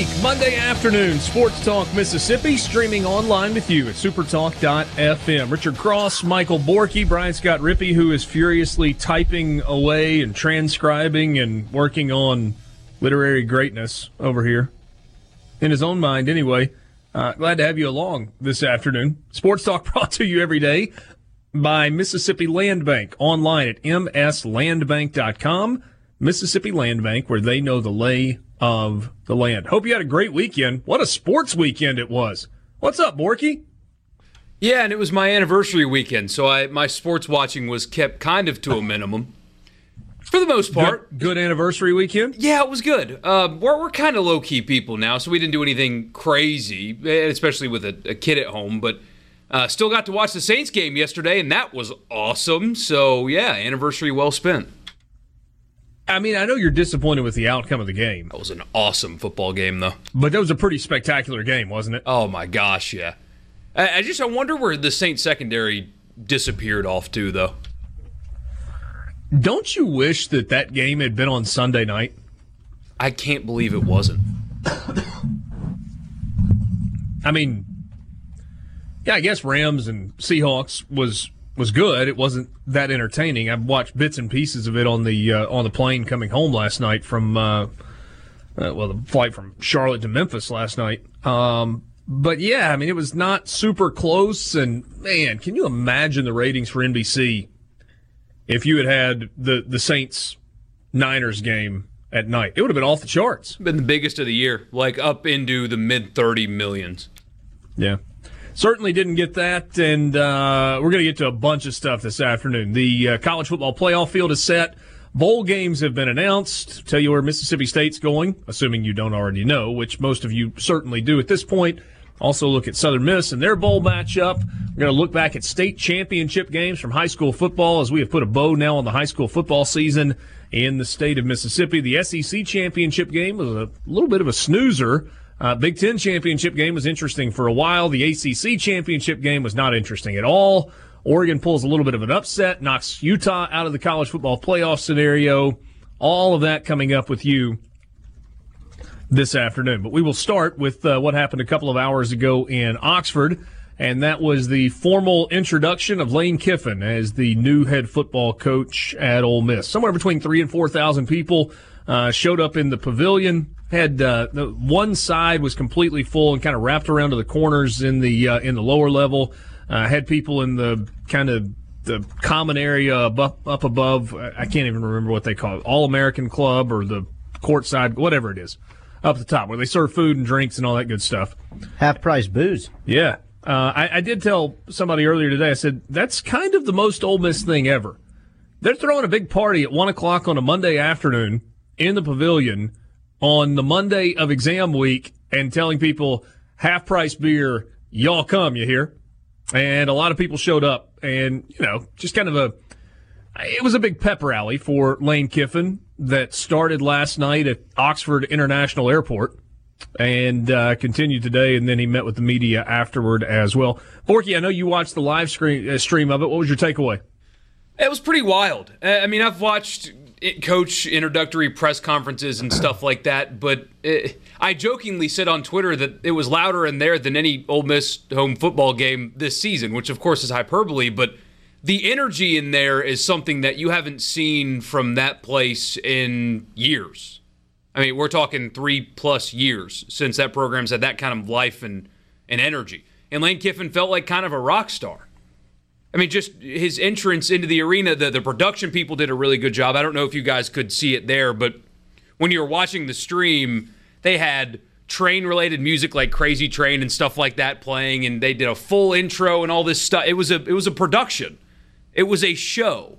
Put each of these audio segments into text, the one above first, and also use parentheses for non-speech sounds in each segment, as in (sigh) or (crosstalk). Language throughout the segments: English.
Week, Monday afternoon, Sports Talk Mississippi, streaming online with you at supertalk.fm. Richard Cross, Michael Borky, Brian Scott Rippee, who is furiously typing away and transcribing and working on literary greatness over here. In his own mind, anyway. Uh, glad to have you along this afternoon. Sports Talk (laughs) brought to you every day by Mississippi Land Bank online at mslandbank.com. Mississippi Land Bank, where they know the lay of the land. Hope you had a great weekend. What a sports weekend it was. What's up, Borky? Yeah, and it was my anniversary weekend, so I my sports watching was kept kind of to a minimum. For the most part. Good, good anniversary weekend? Yeah, it was good. Uh, we're we're kind of low key people now, so we didn't do anything crazy, especially with a, a kid at home, but uh, still got to watch the Saints game yesterday, and that was awesome. So, yeah, anniversary well spent. I mean, I know you're disappointed with the outcome of the game. That was an awesome football game, though. But that was a pretty spectacular game, wasn't it? Oh my gosh, yeah. I, I just I wonder where the Saints secondary disappeared off to, though. Don't you wish that that game had been on Sunday night? I can't believe it wasn't. I mean, yeah, I guess Rams and Seahawks was was good. It wasn't that entertaining. I watched bits and pieces of it on the uh, on the plane coming home last night from uh, uh, well the flight from Charlotte to Memphis last night. Um, but yeah, I mean it was not super close. And man, can you imagine the ratings for NBC if you had had the the Saints Niners game at night? It would have been off the charts. Been the biggest of the year, like up into the mid thirty millions. Yeah certainly didn't get that, and uh, we're going to get to a bunch of stuff this afternoon. The uh, college football playoff field is set. Bowl games have been announced. Tell you where Mississippi State's going, assuming you don't already know, which most of you certainly do at this point. Also, look at Southern Miss and their bowl matchup. We're going to look back at state championship games from high school football as we have put a bow now on the high school football season in the state of Mississippi. The SEC championship game was a little bit of a snoozer. Uh, Big Ten championship game was interesting for a while. The ACC championship game was not interesting at all. Oregon pulls a little bit of an upset, knocks Utah out of the college football playoff scenario. All of that coming up with you this afternoon. But we will start with uh, what happened a couple of hours ago in Oxford, and that was the formal introduction of Lane Kiffin as the new head football coach at Ole Miss. Somewhere between three and four thousand people uh, showed up in the pavilion had uh, the one side was completely full and kind of wrapped around to the corners in the uh, in the lower level. Uh, had people in the kind of the common area up, up above. I can't even remember what they call it, All American Club or the courtside, whatever it is, up the top where they serve food and drinks and all that good stuff. Half price booze. Yeah, uh, I, I did tell somebody earlier today. I said that's kind of the most Ole Miss thing ever. They're throwing a big party at one o'clock on a Monday afternoon in the pavilion on the Monday of exam week and telling people half price beer, y'all come, you hear? And a lot of people showed up and, you know, just kind of a, it was a big pep rally for Lane Kiffin that started last night at Oxford International Airport and uh, continued today. And then he met with the media afterward as well. Borky, I know you watched the live screen, uh, stream of it. What was your takeaway? It was pretty wild. I mean, I've watched coach introductory press conferences and stuff like that. But it, I jokingly said on Twitter that it was louder in there than any Ole Miss home football game this season, which of course is hyperbole. But the energy in there is something that you haven't seen from that place in years. I mean, we're talking three plus years since that program's had that kind of life and, and energy. And Lane Kiffin felt like kind of a rock star. I mean, just his entrance into the arena, the, the production people did a really good job. I don't know if you guys could see it there, but when you were watching the stream, they had train related music like Crazy Train and stuff like that playing, and they did a full intro and all this stuff. It was a it was a production. It was a show.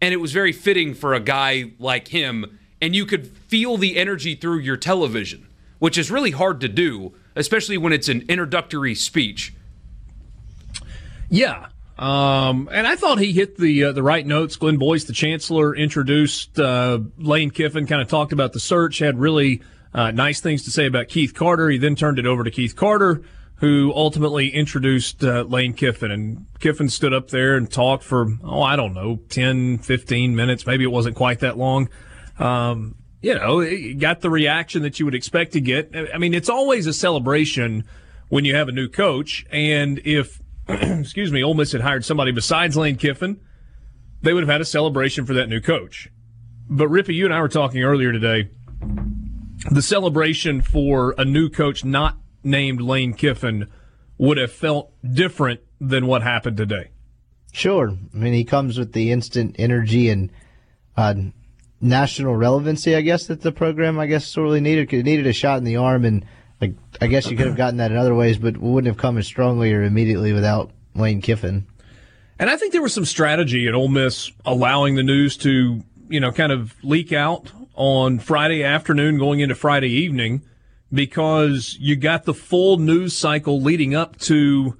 And it was very fitting for a guy like him. And you could feel the energy through your television, which is really hard to do, especially when it's an introductory speech. Yeah, um, and I thought he hit the uh, the right notes. Glenn Boyce, the chancellor, introduced uh, Lane Kiffin, kind of talked about the search, had really uh, nice things to say about Keith Carter. He then turned it over to Keith Carter, who ultimately introduced uh, Lane Kiffin. And Kiffin stood up there and talked for, oh, I don't know, 10, 15 minutes. Maybe it wasn't quite that long. Um, you know, got the reaction that you would expect to get. I mean, it's always a celebration when you have a new coach. And if (clears throat) excuse me, Ole Miss had hired somebody besides Lane Kiffin, they would have had a celebration for that new coach. But Rippee, you and I were talking earlier today. The celebration for a new coach not named Lane Kiffin would have felt different than what happened today. Sure. I mean, he comes with the instant energy and uh, national relevancy, I guess, that the program, I guess, sorely needed. It needed a shot in the arm and – like I guess you could have gotten that in other ways, but wouldn't have come as strongly or immediately without Lane Kiffin. And I think there was some strategy at Ole Miss allowing the news to, you know, kind of leak out on Friday afternoon going into Friday evening because you got the full news cycle leading up to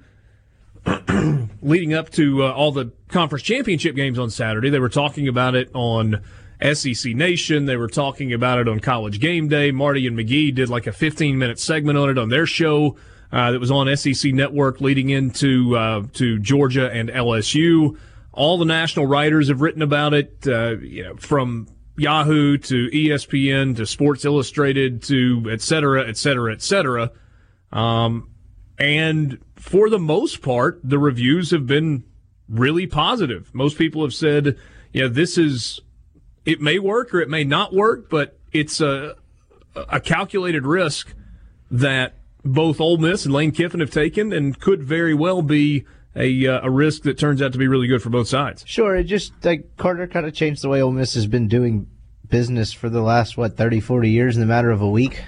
(clears throat) leading up to uh, all the conference championship games on Saturday. They were talking about it on SEC Nation. They were talking about it on College Game Day. Marty and McGee did like a 15 minute segment on it on their show uh, that was on SEC Network leading into uh, to Georgia and LSU. All the national writers have written about it, uh, you know, from Yahoo to ESPN to Sports Illustrated to et cetera, et cetera, et cetera. Um, and for the most part, the reviews have been really positive. Most people have said, yeah, this is it may work or it may not work, but it's a a calculated risk that both Ole Miss and Lane Kiffin have taken, and could very well be a uh, a risk that turns out to be really good for both sides. Sure, it just like Carter kind of changed the way Ole Miss has been doing business for the last what 30, 40 years in the matter of a week.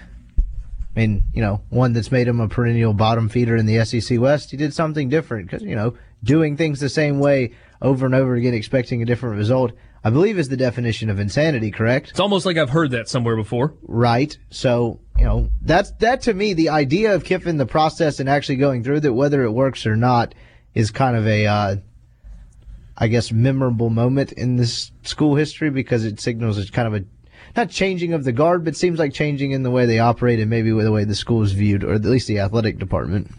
I mean, you know, one that's made him a perennial bottom feeder in the SEC West. He did something different because you know doing things the same way over and over again, expecting a different result. I believe is the definition of insanity, correct? It's almost like I've heard that somewhere before. Right. So, you know, that's that to me the idea of Kiffin the process and actually going through that whether it works or not is kind of a uh, I guess memorable moment in this school history because it signals it's kind of a not changing of the guard, but seems like changing in the way they operate and maybe the way the school is viewed, or at least the athletic department.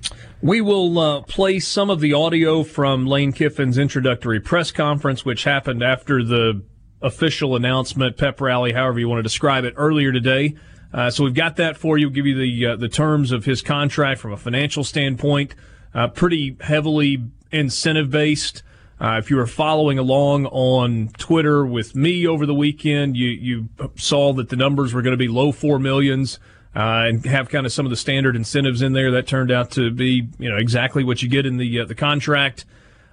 We will uh, play some of the audio from Lane Kiffin's introductory press conference, which happened after the official announcement, pep rally, however you want to describe it, earlier today. Uh, so we've got that for you. We'll give you the uh, the terms of his contract from a financial standpoint. Uh, pretty heavily incentive based. Uh, if you were following along on Twitter with me over the weekend, you you saw that the numbers were going to be low four millions uh, and have kind of some of the standard incentives in there. That turned out to be you know exactly what you get in the uh, the contract.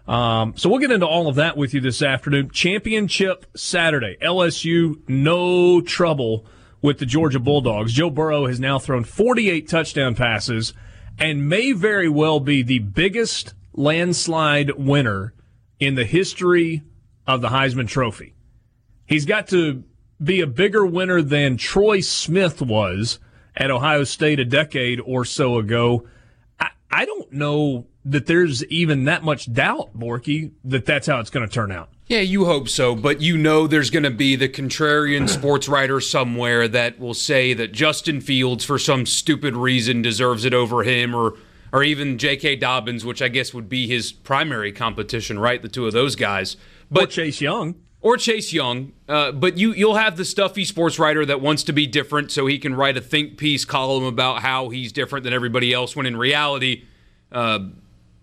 Um, so we'll get into all of that with you this afternoon. Championship Saturday, LSU no trouble with the Georgia Bulldogs. Joe Burrow has now thrown 48 touchdown passes and may very well be the biggest landslide winner in the history of the Heisman Trophy. He's got to be a bigger winner than Troy Smith was at Ohio State a decade or so ago. I, I don't know that there's even that much doubt, Borky, that that's how it's going to turn out. Yeah, you hope so, but you know there's going to be the contrarian (clears throat) sports writer somewhere that will say that Justin Fields, for some stupid reason, deserves it over him, or or even J.K. Dobbins, which I guess would be his primary competition, right? The two of those guys, but or Chase Young, or Chase Young. Uh, but you you'll have the stuffy sports writer that wants to be different, so he can write a think piece column about how he's different than everybody else. When in reality, uh,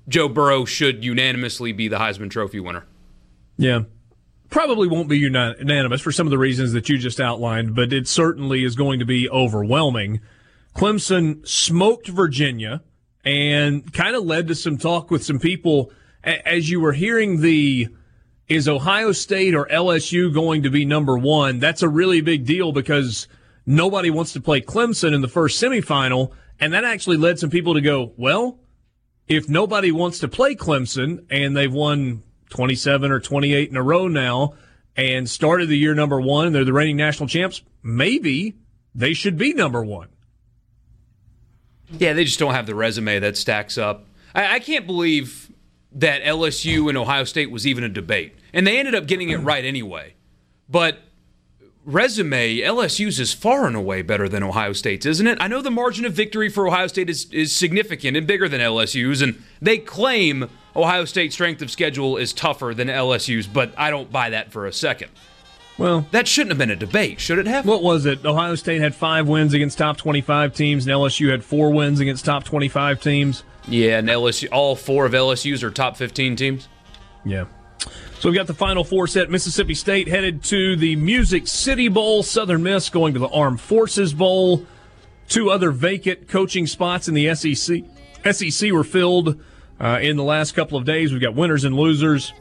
Joe Burrow should unanimously be the Heisman Trophy winner. Yeah. Probably won't be unanimous for some of the reasons that you just outlined, but it certainly is going to be overwhelming. Clemson smoked Virginia and kind of led to some talk with some people as you were hearing the is Ohio State or LSU going to be number one? That's a really big deal because nobody wants to play Clemson in the first semifinal. And that actually led some people to go, well, if nobody wants to play Clemson and they've won 27 or 28 in a row now and started the year number one, they're the reigning national champs, maybe they should be number one. Yeah, they just don't have the resume that stacks up. I, I can't believe that LSU and Ohio State was even a debate. And they ended up getting it right anyway. But resume, LSU's is far and away better than Ohio State's, isn't it? I know the margin of victory for Ohio State is, is significant and bigger than LSU's, and they claim Ohio State's strength of schedule is tougher than LSU's, but I don't buy that for a second. Well, that shouldn't have been a debate, should it have? What was it? Ohio State had five wins against top 25 teams, and LSU had four wins against top 25 teams. Yeah, and LSU, all four of LSU's are top 15 teams. Yeah. So we've got the final four set. Mississippi State headed to the Music City Bowl. Southern Miss going to the Armed Forces Bowl. Two other vacant coaching spots in the SEC. SEC were filled uh, in the last couple of days. We've got winners and losers,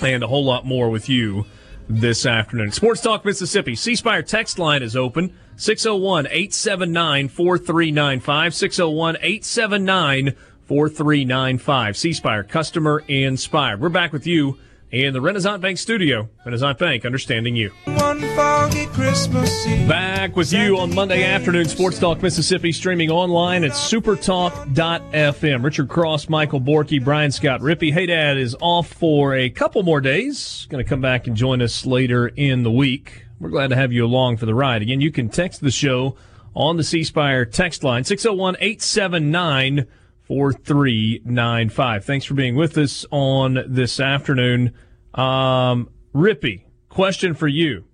and a whole lot more with you this afternoon. Sports Talk Mississippi. C Spire text line is open 601 879 4395. 601 879 4395. C Spire, customer inspired. We're back with you in the Renaissance Bank studio. Renaissance Bank, understanding you. One foggy Christmas Eve. Back with you on Monday afternoon, Sports Talk Mississippi, streaming online at supertalk.fm. Richard Cross, Michael Borky, Brian Scott Rippee. Hey Dad is off for a couple more days. Going to come back and join us later in the week. We're glad to have you along for the ride. Again, you can text the show on the C Spire text line, 601 879 4395. Thanks for being with us on this afternoon. Um, Rippee, question for you.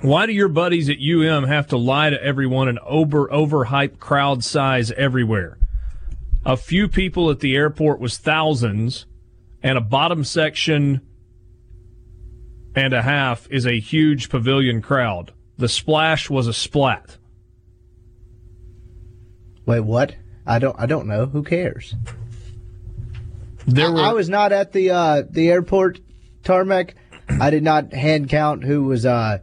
Why do your buddies at UM have to lie to everyone and over overhype crowd size everywhere? A few people at the airport was thousands, and a bottom section and a half is a huge pavilion crowd. The splash was a splat. Wait, what? I don't. I don't know. Who cares? There were. I, I was not at the uh, the airport tarmac. I did not hand count who was uh,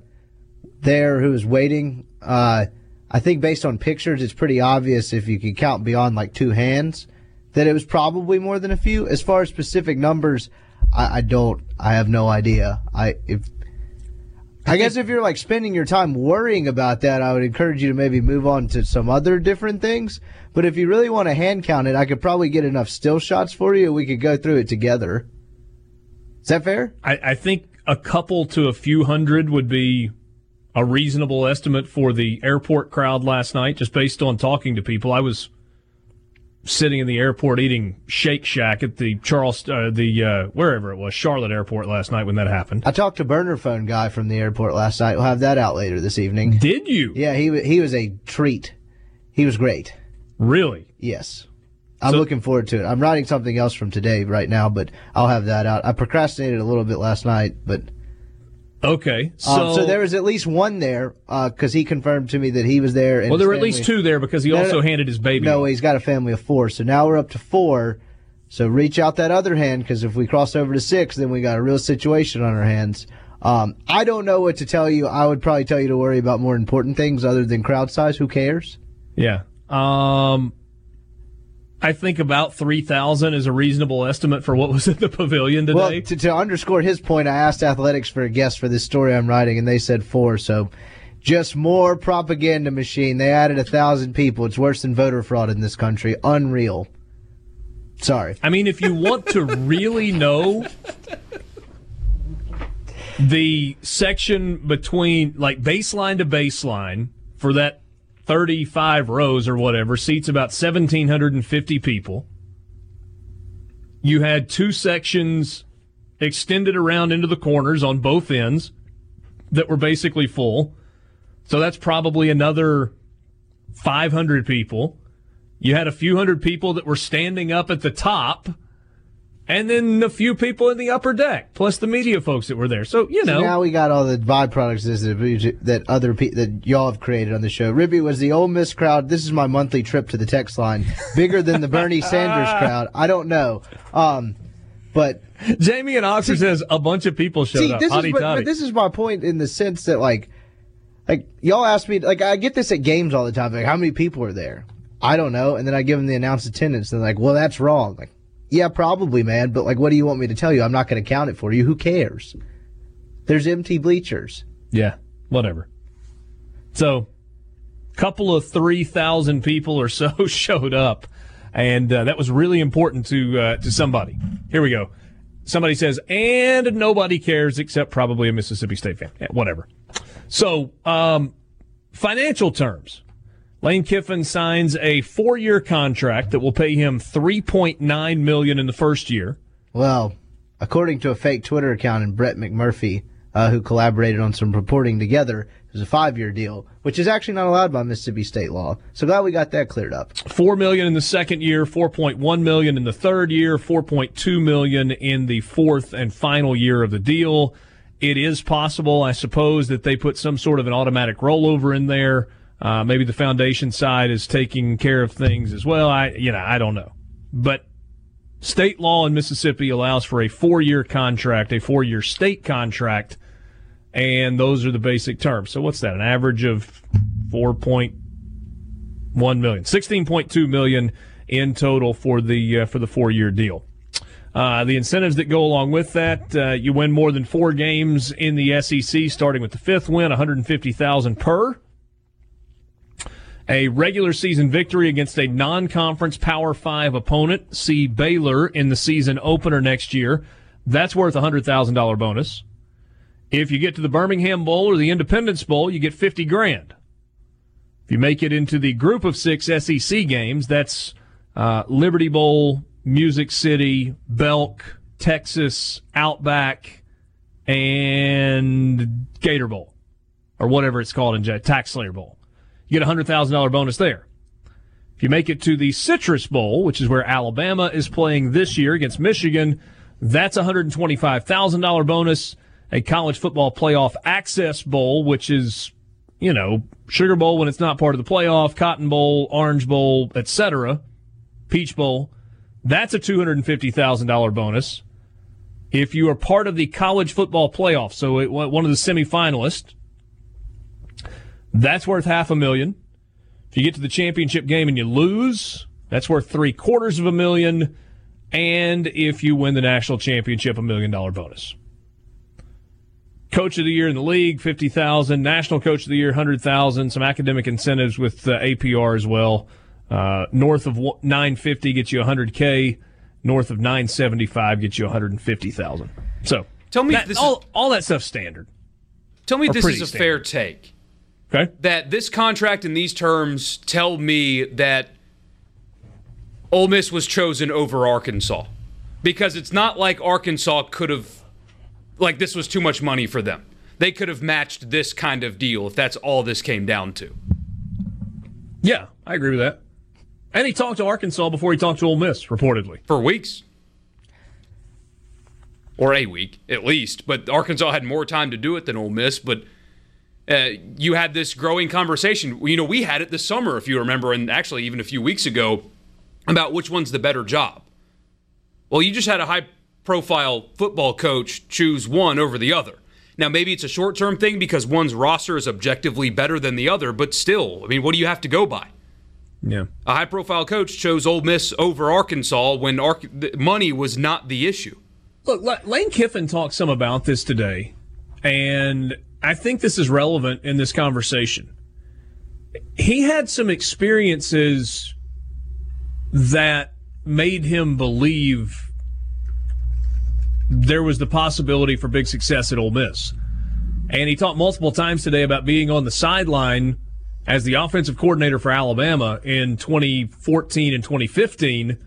there, who was waiting. Uh, I think based on pictures, it's pretty obvious if you could count beyond like two hands that it was probably more than a few. As far as specific numbers, I, I don't. I have no idea. I if I guess if you're like spending your time worrying about that, I would encourage you to maybe move on to some other different things. But if you really want to hand count it, I could probably get enough still shots for you. We could go through it together. Is that fair? I, I think a couple to a few hundred would be a reasonable estimate for the airport crowd last night, just based on talking to people. I was sitting in the airport eating Shake Shack at the Charles, uh, the uh, wherever it was, Charlotte Airport last night when that happened. I talked to burner phone guy from the airport last night. We'll have that out later this evening. Did you? Yeah, he he was a treat. He was great. Really? Yes. I'm so, looking forward to it. I'm writing something else from today right now, but I'll have that out. I procrastinated a little bit last night, but Okay, so um, so there was at least one there because uh, he confirmed to me that he was there. well, there were at least two there because he no, also handed his baby. No, he's got a family of four, so now we're up to four. So reach out that other hand because if we cross over to six, then we got a real situation on our hands. Um, I don't know what to tell you. I would probably tell you to worry about more important things other than crowd size. Who cares? Yeah. Um, I think about 3,000 is a reasonable estimate for what was in the pavilion today. Well, to, to, underscore his point, I asked Athletics for a guest for this story I'm writing, and they said four. So just more propaganda machine. They added a thousand people. It's worse than voter fraud in this country. Unreal. Sorry. I mean, if you want to really know the section between like baseline to baseline for that 35 rows or whatever, seats about 1,750 people. You had two sections extended around into the corners on both ends that were basically full. So that's probably another 500 people. You had a few hundred people that were standing up at the top and then a few people in the upper deck, plus the media folks that were there. So you know, So now we got all the byproducts that that other pe- that y'all have created on the show. Rippee was the Ole Miss crowd. This is my monthly trip to the text line, bigger than the Bernie (laughs) Sanders crowd. I don't know, um, but Jamie and Oxford says a bunch of people showed see, up. this is what, but this is my point in the sense that like, like y'all ask me, like I get this at games all the time. Like, how many people are there? I don't know, and then I give them the announced attendance. And they're like, well, that's wrong. Like, yeah, probably, man. But like, what do you want me to tell you? I'm not going to count it for you. Who cares? There's empty bleachers. Yeah, whatever. So, a couple of three thousand people or so (laughs) showed up, and uh, that was really important to uh, to somebody. Here we go. Somebody says, and nobody cares except probably a Mississippi State fan. Yeah, whatever. So, um, financial terms. Lane Kiffin signs a four-year contract that will pay him 3.9 million in the first year. Well, according to a fake Twitter account and Brett McMurphy, uh, who collaborated on some reporting together, it was a five-year deal, which is actually not allowed by Mississippi state law. So glad we got that cleared up. Four million in the second year, four point one million in the third year, four point two million in the fourth and final year of the deal. It is possible, I suppose, that they put some sort of an automatic rollover in there. Uh, maybe the foundation side is taking care of things as well. I, you know, I don't know, but state law in Mississippi allows for a four-year contract, a four-year state contract, and those are the basic terms. So what's that? An average of four point one million, sixteen point two million in total for the uh, for the four year deal. Uh, the incentives that go along with that, uh, you win more than four games in the SEC, starting with the fifth win, one hundred and fifty thousand per. A regular season victory against a non-conference Power Five opponent, see Baylor in the season opener next year. That's worth a hundred thousand dollar bonus. If you get to the Birmingham Bowl or the Independence Bowl, you get fifty grand. If you make it into the group of six SEC games, that's uh, Liberty Bowl, Music City, Belk, Texas, Outback, and Gator Bowl, or whatever it's called in Tax Slayer Bowl. You get a hundred thousand dollar bonus there. If you make it to the Citrus Bowl, which is where Alabama is playing this year against Michigan, that's a hundred and twenty five thousand dollar bonus. A college football playoff access bowl, which is you know, Sugar Bowl when it's not part of the playoff, Cotton Bowl, Orange Bowl, etc., Peach Bowl. That's a $250,000 bonus. If you are part of the college football playoff, so it, one of the semifinalists, that's worth half a million. If you get to the championship game and you lose, that's worth three quarters of a million. And if you win the national championship, a million dollar bonus. Coach of the year in the league, fifty thousand. National Coach of the year, hundred thousand. Some academic incentives with uh, APR as well. Uh, north of nine fifty gets you hundred k. North of nine seventy five gets you one hundred and fifty thousand. So Tell me that, this all, is, all that stuff's standard. tell me this is a fair take. Okay. That this contract and these terms tell me that Ole Miss was chosen over Arkansas because it's not like Arkansas could have like this was too much money for them. They could have matched this kind of deal if that's all this came down to. Yeah, I agree with that. And he talked to Arkansas before he talked to Ole Miss, reportedly. For weeks. Or a week, at least. But Arkansas had more time to do it than Ole Miss. But uh, you had this growing conversation. You know, we had it this summer, if you remember, and actually even a few weeks ago, about which one's the better job. Well, you just had a high profile football coach choose one over the other. Now, maybe it's a short term thing because one's roster is objectively better than the other, but still, I mean, what do you have to go by? Yeah. A high profile coach chose Ole Miss over Arkansas when Ar- money was not the issue. Look, Lane Kiffin talked some about this today, and I think this is relevant in this conversation. He had some experiences that made him believe there was the possibility for big success at Ole Miss. And he talked multiple times today about being on the sideline as the offensive coordinator for Alabama in 2014 and 2015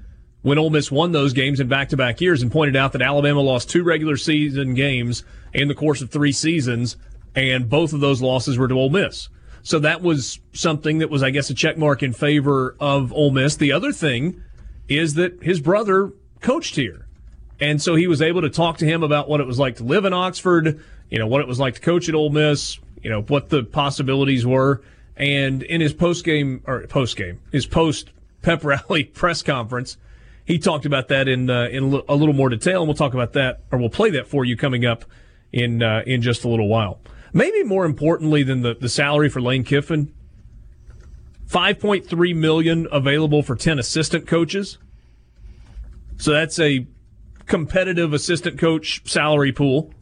when Ole Miss won those games in back-to-back years and pointed out that Alabama lost two regular season games in the course of three seasons and both of those losses were to Ole Miss. So that was something that was, I guess, a check mark in favor of Ole Miss. The other thing is that his brother coached here And so he was able to talk to him about what it was like to live in Oxford, you know, what it was like to coach at Ole Miss, you know, what the possibilities were. And in his post game or post game, his post pep (laughs) rally press conference, he talked about that in uh, in a little more detail, and we'll talk about that, or we'll play that for you coming up in uh, in just a little while. Maybe more importantly than the, the salary for Lane Kiffin, five point three million available for ten assistant coaches. So that's a competitive assistant coach salary pool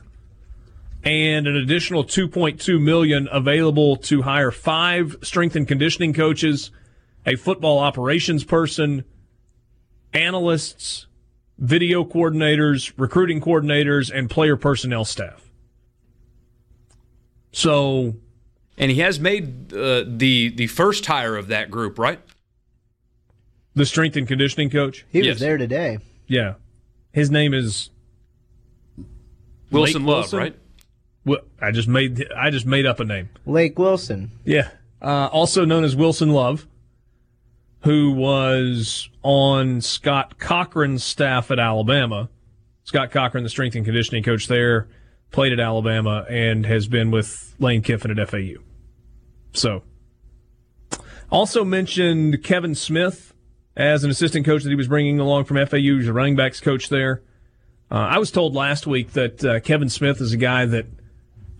and an additional 2.2 million available to hire five strength and conditioning coaches, a football operations person, analysts, video coordinators, recruiting coordinators, and player personnel staff. So, and he has made uh, the the first hire of that group, right? The strength and conditioning coach. He yes. was there today. Yeah, his name is Wilson Lake Love, Wilson? right? Well, I just made I just made up a name. Lake Wilson. Yeah, uh, also known as Wilson Love, who was on Scott Cochran's staff at Alabama. Scott Cochran, the strength and conditioning coach there, played at Alabama and has been with Lane Kiffin at FAU. So, also mentioned Kevin Smith as an assistant coach that he was bringing along from FAU. He's a running backs coach there. Uh, I was told last week that uh, Kevin Smith is a guy that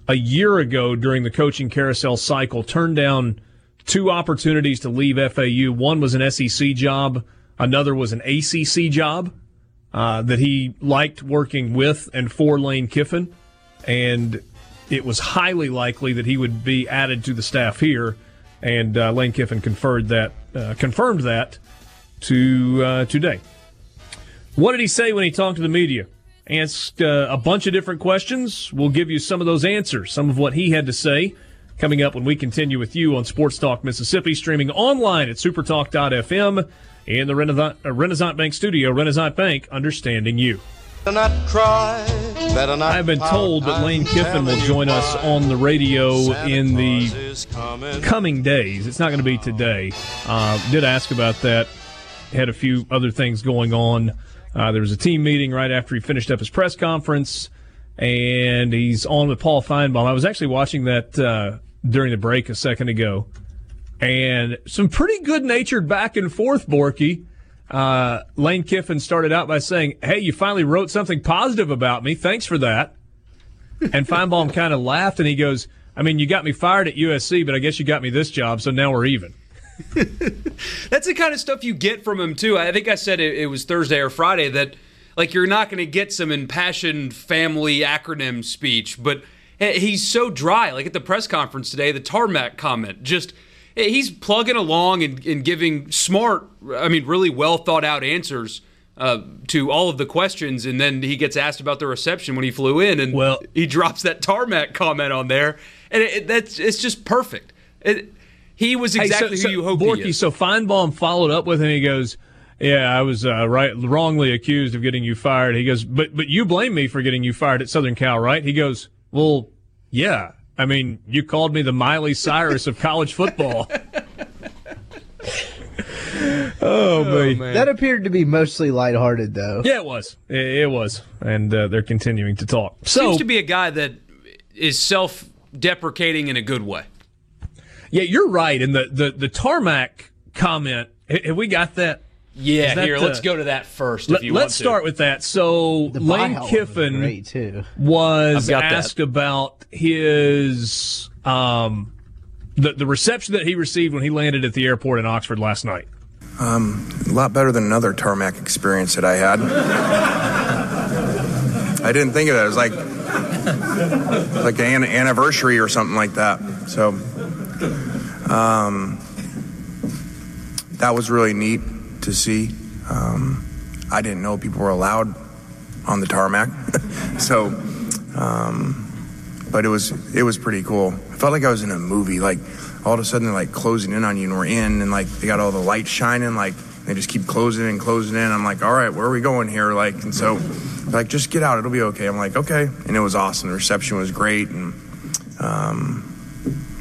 a year ago during the coaching carousel cycle turned down two opportunities to leave FAU. One was an SEC job, another was an ACC job uh, that he liked working with and for Lane Kiffin. And it was highly likely that he would be added to the staff here. And uh, Lane Kiffin conferred that, uh, confirmed that to uh, today. What did he say when he talked to the media? Asked uh, a bunch of different questions. We'll give you some of those answers, some of what he had to say coming up when we continue with you on Sports Talk Mississippi, streaming online at supertalk.fm in the Renaissance, Renaissance Bank studio. Renaissance Bank, understanding you. I've been told that Lane Kiffin will join us on the radio in the coming days. It's not going to be today. Uh, did ask about that. Had a few other things going on uh, there was a team meeting right after he finished up his press conference, and he's on with Paul Finebaum. I was actually watching that uh, during the break a second ago, and some pretty good natured back and forth, Borky. Uh, Lane Kiffin started out by saying, Hey, you finally wrote something positive about me. Thanks for that. And Finebaum kind of laughed and he goes, I mean, you got me fired at USC, but I guess you got me this job, so now we're even. (laughs) That's the kind of stuff you get from him too. I think I said it, it was Thursday or Friday that like you're not going to get some impassioned family acronym speech, but he's so dry. Like at the press conference today, the tarmac comment just he's plugging along and, and giving smart, I mean, really well thought out answers. Uh, to all of the questions, and then he gets asked about the reception when he flew in, and well, he drops that tarmac comment on there, and it, it, that's it's just perfect. It, he was exactly hey, so, who you hoped Borky, he is. So Finebaum followed up with him. He goes, "Yeah, I was uh, right, wrongly accused of getting you fired." He goes, "But but you blame me for getting you fired at Southern Cal, right?" He goes, "Well, yeah. I mean, you called me the Miley Cyrus of college football." (laughs) oh, oh man. That appeared to be mostly lighthearted, though. Yeah, it was. It, it was, and uh, they're continuing to talk. So, Seems to be a guy that is self-deprecating in a good way. Yeah, you're right. And the, the, the tarmac comment, have we got that? Yeah, here, the, let's go to that first. Let, us start with that. So the Lane Kiffin was asked that. about his um, the the reception that he received when he landed at the airport in Oxford last night. Um, a lot better than another tarmac experience that I had. I didn't think of that. It was like like an anniversary or something like that. So um, that was really neat to see. Um, I didn't know people were allowed on the tarmac, (laughs) so. Um, but it was it was pretty cool. I felt like I was in a movie. Like all of a sudden, they're like closing in on you, and we're in, and like they got all the lights shining. Like they just keep closing and closing in. I'm like, all right, where are we going here? Like, and so like just get out, it'll be okay. I'm like, okay, and it was awesome. The reception was great, and um,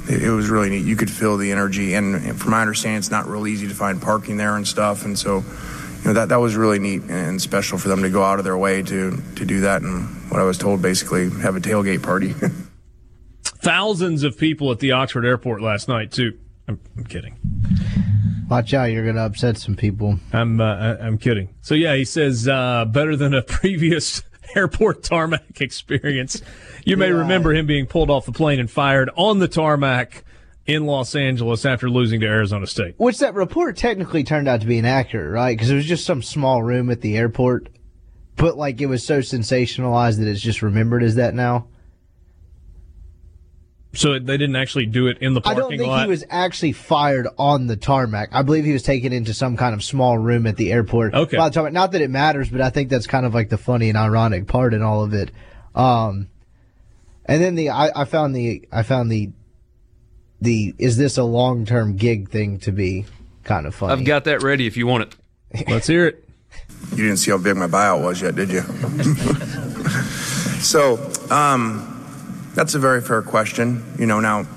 it, it, was really neat. You could feel the energy, and, and from my understanding, it's not real easy to find parking there and stuff, and so you know that that was really neat and special for them to go out of their way to to do that. And what I was told, basically, have a tailgate party. (laughs) Thousands of people at the Oxford airport last night too. I'm, I'm kidding. Watch out, you're going to upset some people. I'm uh, I'm kidding. So yeah, he says uh, better than a (laughs) previous (laughs) airport tarmac experience. You may yeah. remember him being pulled off the plane and fired on the tarmac in Los Angeles after losing to Arizona State. Which that report technically turned out to be inaccurate, right? Because it was just some small room at the airport, but like it was so sensationalized that it's just remembered as that now. So they didn't actually do it in the parking lot. I don't think lot. he was actually fired on the tarmac. I believe he was taken into some kind of small room at the airport. Okay. By the tarmac. Not that it matters, but I think that's kind of like the funny and ironic part in all of it. Um, and then the I, I found the I found the the is this a long term gig thing to be kind of funny. I've got that ready if you want it. (laughs) Let's hear it. You didn't see how big my buyout was yet, did you? (laughs) so, um, that's a very fair question. You know, now,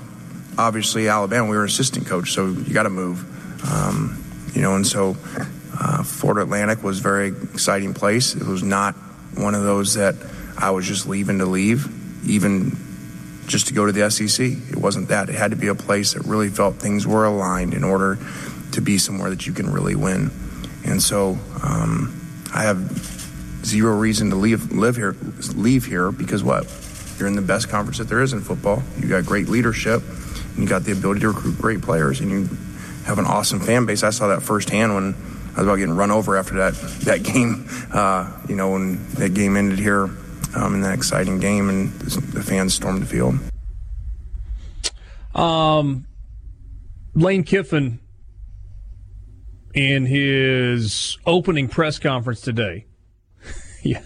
obviously, Alabama, we were assistant coach, so you got to move. Um, you know, and so uh, Florida Atlantic was a very exciting place. It was not one of those that I was just leaving to leave, even just to go to the SEC. It wasn't that. It had to be a place that really felt things were aligned in order to be somewhere that you can really win. And so um, I have zero reason to leave live here leave here because what you're in the best conference that there is in football. You got great leadership, and you got the ability to recruit great players, and you have an awesome fan base. I saw that firsthand when I was about getting run over after that (laughs) that game. Uh, you know, when that game ended here um, in that exciting game, and the fans stormed the field. Um, Lane Kiffin in his opening press conference today yeah,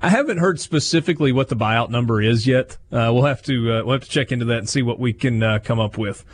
I haven't heard specifically what the buyout number is yet. Uh, we'll have to uh, we'll have to check into that and see what we can uh, come up with.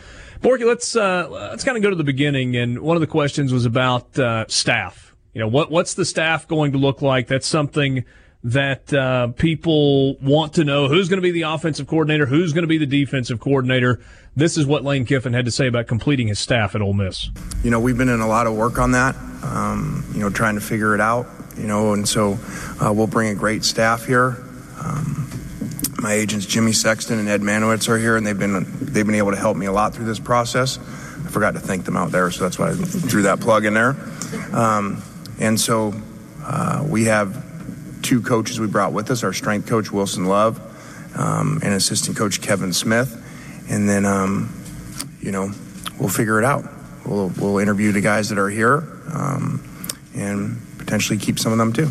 Borky, let's uh, let's kind of go to the beginning. And one of the questions was about uh, staff. You know, what what's the staff going to look like? That's something that uh, people want to know. Who's going to be the offensive coordinator? Who's going to be the defensive coordinator? This is what Lane Kiffin had to say about completing his staff at Ole Miss. You know, we've been in a lot of work on that. Um, you know, trying to figure it out you know, and so uh, we'll bring a great staff here. Um, my agents Jimmy Sexton and Ed Manowitz are here, and they've been they've been able to help me a lot through this process. I forgot to thank them out there, so that's why I threw that plug in there. Um, and so uh, we have two coaches we brought with us: our strength coach Wilson Love um, and assistant coach Kevin Smith, and then um, you know we'll figure it out. We'll we'll interview the guys that are here, um, and potentially keep some of them too.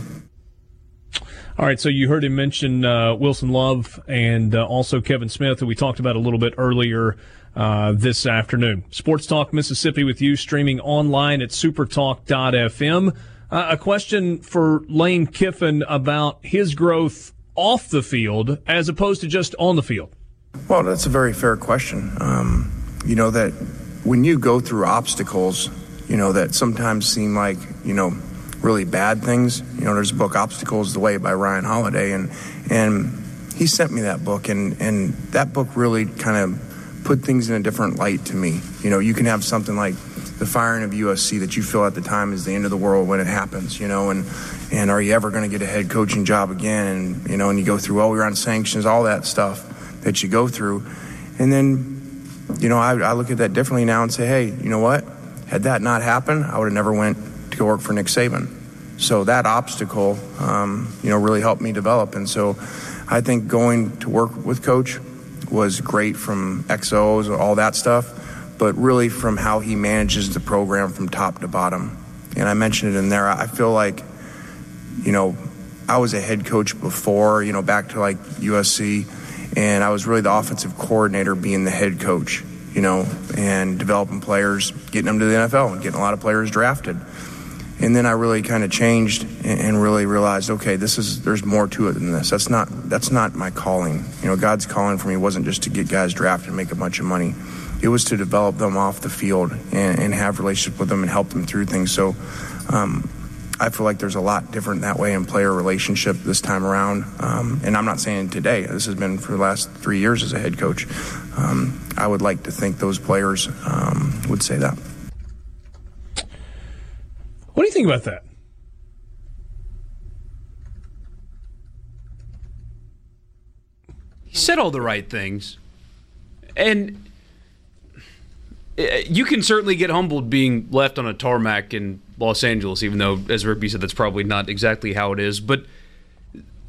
All right, so you heard him mention uh, Wilson Love and uh, also Kevin Smith, who we talked about a little bit earlier uh, this afternoon. Sports Talk Mississippi with you, streaming online at supertalk.fm. Uh, a question for Lane Kiffin about his growth off the field as opposed to just on the field. Well, that's a very fair question. Um, you know, that when you go through obstacles, you know, that sometimes seem like, you know, really bad things. You know, there's a book, Obstacles the Way by Ryan Holiday, and and he sent me that book, and and that book really kind of put things in a different light to me. You know, you can have something like the firing of USC that you feel at the time is the end of the world when it happens. You know, and and are you ever going to get a head coaching job again? And you know, and you go through, oh, we're on sanctions, all that stuff that you go through, and then. You know, I, I look at that differently now and say, hey, you know what? Had that not happened, I would have never went work for Nick Saban. So that obstacle, um, you know, really helped me develop. And so I think going to work with Coach was great from XOs, all that stuff, but really from how he manages the program from top to bottom. And I mentioned it in there. I feel like, you know, I was a head coach before, you know, back to like USC, and I was really the offensive coordinator being the head coach, you know, and developing players, getting them to the NFL and getting a lot of players drafted and then I really kind of changed and really realized, okay, this is there's more to it than this. That's not that's not my calling. You know, God's calling for me wasn't just to get guys drafted and make a bunch of money. It was to develop them off the field and, and have relationship with them and help them through things. So. Um, I feel like there's a lot different that way in player relationship this time around. Um, and I'm not saying today. This has been for the last three years as a head coach. Um, I would like to think those players um, would say that. What do you think about that? He said all the right things. And eh, you can certainly get humbled being left on a tarmac in Los Angeles, even though, as Rippee said, that's probably not exactly how it is. But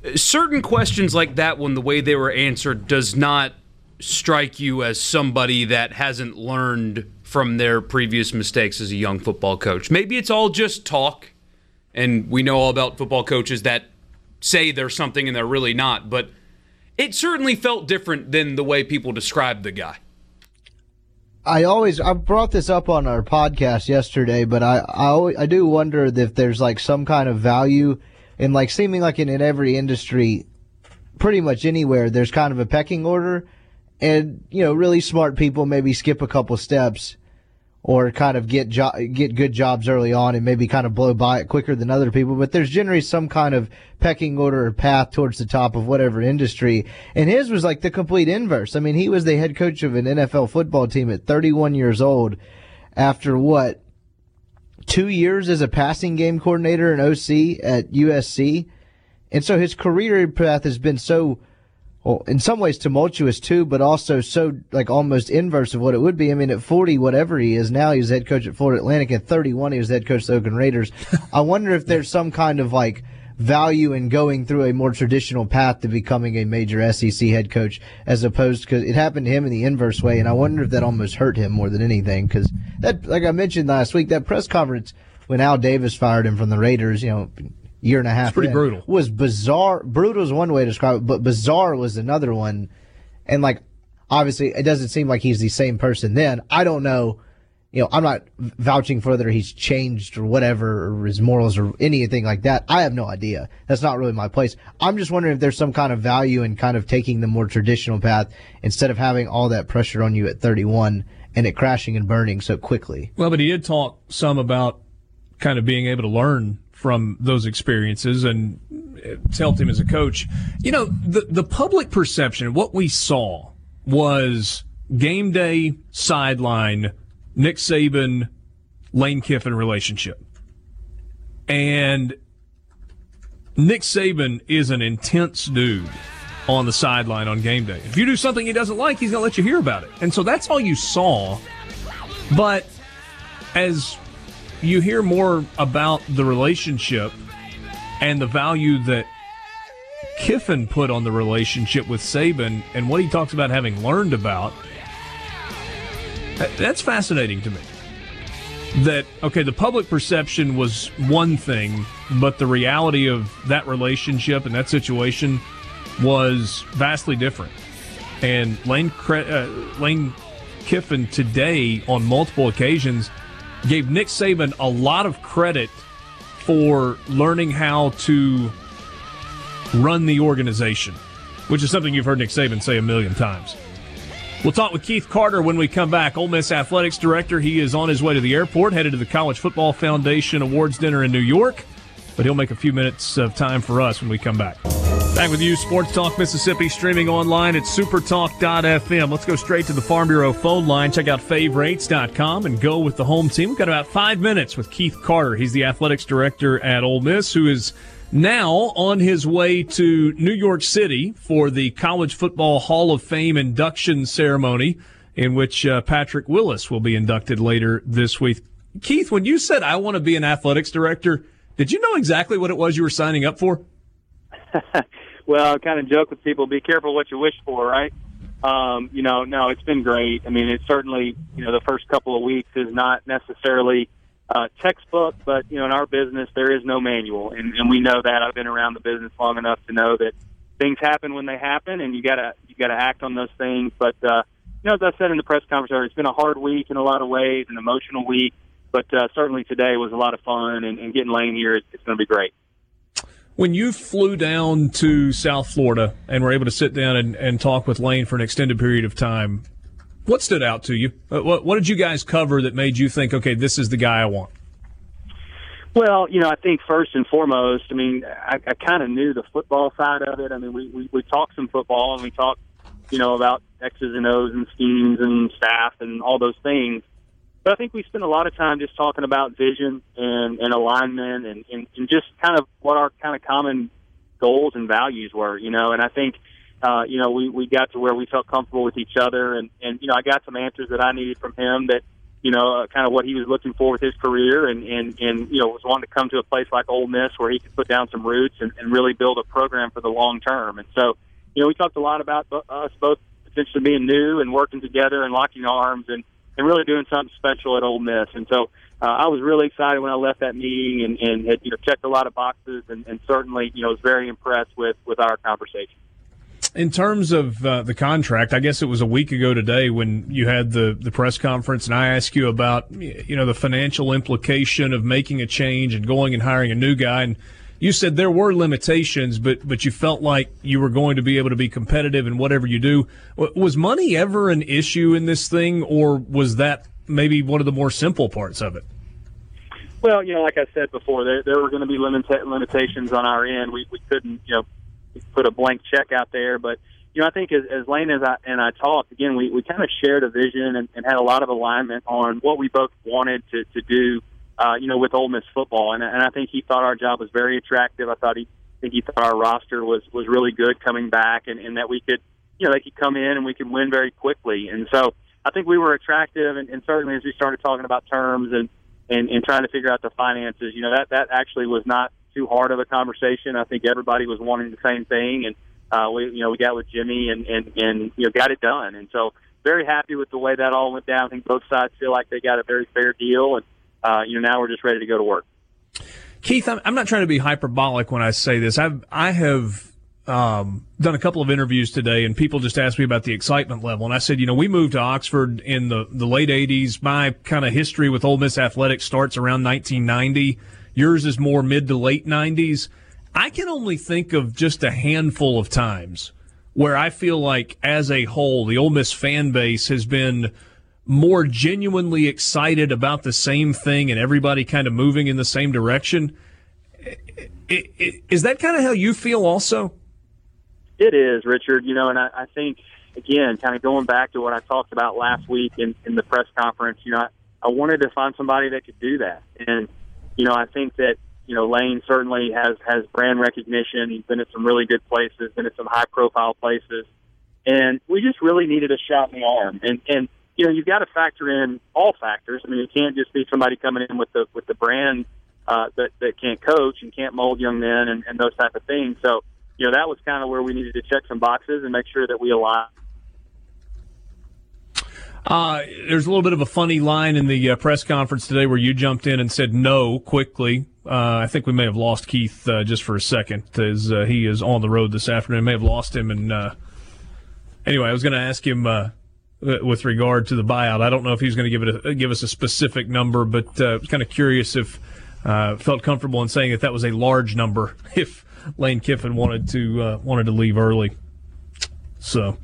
eh, certain questions like that one, the way they were answered, does not strike you as somebody that hasn't learned from their previous mistakes as a young football coach. Maybe it's all just talk, and we know all about football coaches that say they're something and they're really not, but it certainly felt different than the way people described the guy. I always I brought this up on our podcast yesterday, but I I, always, I do wonder if there's like some kind of value in like seeming like in, in every industry, pretty much anywhere, there's kind of a pecking order, and you know really smart people maybe skip a couple steps or kind of get jo- get good jobs early on and maybe kind of blow by it quicker than other people. But there's generally some kind of pecking order or path towards the top of whatever industry. And his was like the complete inverse. I mean, he was the head coach of an NFL football team at 31 years old after what? Two years as a passing game coordinator and OC at USC. And so his career path has been so well, in some ways tumultuous too, but also so like almost inverse of what it would be. I mean, at 40, whatever he is now, he's head coach at Florida Atlantic. At 31, he was head coach of the Oakland Raiders. (laughs) I wonder if there's some kind of like value in going through a more traditional path to becoming a major SEC head coach as opposed because it happened to him in the inverse way. And I wonder if that almost hurt him more than anything because that, like I mentioned last week, that press conference when Al Davis fired him from the Raiders, you know, year and a half. It's pretty brutal. Was bizarre. Brutal is one way to describe it, but bizarre was another one. And like, obviously, it doesn't seem like he's the same person then. I don't know. You know, I'm not vouching for whether he's changed or whatever, or his morals or anything like that. I have no idea. That's not really my place. I'm just wondering if there's some kind of value in kind of taking the more traditional path instead of having all that pressure on you at 31 and it crashing and burning so quickly. Well, but he did talk some about kind of being able to learn from those experiences and helped him as a coach. You know, the the public perception, what we saw was game day sideline Nick Saban Lane Kiffin relationship. And Nick Saban is an intense dude on the sideline on game day. If you do something he doesn't like, he's going to let you hear about it. And so that's all you saw. But as you hear more about the relationship and the value that Kiffin put on the relationship with Saban and what he talks about having learned about. That's fascinating to me. That, okay, the public perception was one thing, but the reality of that relationship and that situation was vastly different. And Lane, uh, Lane Kiffin today, on multiple occasions, gave Nick Saban a lot of credit for learning how to run the organization, which is something you've heard Nick Saban say a million times. We'll talk with Keith Carter when we come back. Ole Miss Athletics Director. He is on his way to the airport, headed to the College Football Foundation Awards Dinner in New York, but he'll make a few minutes of time for us when we come back. Back with you, Sports Talk Mississippi, streaming online at supertalk.fm. Let's go straight to the Farm Bureau phone line. Check out favorites.com and go with the home team. We've got about five minutes with Keith Carter. He's the athletics director at Ole Miss, who is now on his way to New York City for the College Football Hall of Fame induction ceremony, in which uh, Patrick Willis will be inducted later this week. Keith, when you said, I want to be an athletics director, did you know exactly what it was you were signing up for? (laughs) well, I kind of joke with people: be careful what you wish for, right? Um, you know, no, it's been great. I mean, it's certainly you know the first couple of weeks is not necessarily uh, textbook, but you know, in our business there is no manual, and, and we know that. I've been around the business long enough to know that things happen when they happen, and you gotta you gotta act on those things. But uh, you know, as I said in the press conference, it's been a hard week in a lot of ways, an emotional week, but uh, certainly today was a lot of fun, and, and getting Lane here, it's, it's going to be great when you flew down to South Florida and were able to sit down and, and talk with Lane for an extended period of time, what stood out to you? Uh, what, what did you guys cover that made you think, okay, this is the guy I want? Well, you know, I think first and foremost, I mean, I, I kind of knew the football side of it. I mean, we, we, we talked some football and we talked, you know, about X's and O's and schemes and staff and all those things. But I think we spent a lot of time just talking about vision and, and alignment and, and, and just kind of what our kind of common goals and values were, you know. And I think, uh, you know, we, we got to where we felt comfortable with each other. And, and, you know, I got some answers that I needed from him that, you know, uh, kind of what he was looking for with his career and, and, and, you know, was wanting to come to a place like Ole Miss where he could put down some roots and, and really build a program for the long term. And so, you know, we talked a lot about us both potentially being new and working together and locking arms and, and really doing something special at Ole Miss. And so uh, I was really excited when I left that meeting and, and had, you know, checked a lot of boxes and, and certainly, you know, was very impressed with, with our conversation in terms of uh, the contract, I guess it was a week ago today when you had the, the press conference, and I asked you about you know the financial implication of making a change and going and hiring a new guy, and you said there were limitations, but but you felt like you were going to be able to be competitive in whatever you do. Was money ever an issue in this thing, or was that maybe one of the more simple parts of it? Well, you know, like I said before, there there were going to be limita- limitations on our end. We we couldn't, you know put a blank check out there. But you know, I think as, as Lane as I, and I talked again, we, we kind of shared a vision and, and had a lot of alignment on what we both wanted to, to do. Uh, you know, with Ole Miss football, and, and I think he thought our job was very attractive. I thought he I think he thought our roster was was really good coming back, and, and that we could, you know, they could come in and we could win very quickly. And so I think we were attractive, and, and certainly as we started talking about terms and, and and trying to figure out the finances, you know, that that actually was not too hard of a conversation. I think everybody was wanting the same thing, and uh, we you know we got with Jimmy and and and you know got it done. And so very happy with the way that all went down. I think both sides feel like they got a very fair deal, and uh, you know now we're just ready to go to work. Keith, I'm, not trying to be hyperbolic when I say this. I've I have um, done a couple of interviews today, and people just asked me about the excitement level. And I said, you know, we moved to Oxford in the, the late 80s. My kind of history with Ole Miss athletics starts around 1990. Yours is more mid to late 90s. I can only think of just a handful of times where I feel like, as a whole, the Ole Miss fan base has been more genuinely excited about the same thing and everybody kind of moving in the same direction. Is that kind of how you feel also? It is, Richard. You know, and I, I think, again, kind of going back to what I talked about last week in, in the press conference, you know, I, I wanted to find somebody that could do that. And you know, I think that you know Lane certainly has has brand recognition. He's been at some really good places, been at some high profile places, and we just really needed a shot in the arm. And and you know, you've got to factor in all factors. I mean, it can't just be somebody coming in with the with the brand uh, that that can't coach and can't mold young men and, and those type of things. So, you know, that was kind of where we needed to check some boxes and make sure that we align uh, there's a little bit of a funny line in the uh, press conference today where you jumped in and said no quickly. Uh, I think we may have lost Keith uh, just for a second as uh, he is on the road this afternoon. May have lost him. And uh, anyway, I was going to ask him with regard to the buyout. I don't know if he's going to give it a, give us a specific number, but uh, kind of curious if felt comfortable in saying that that was a large number (laughs) if Lane Kiffin wanted to wanted to leave early. So.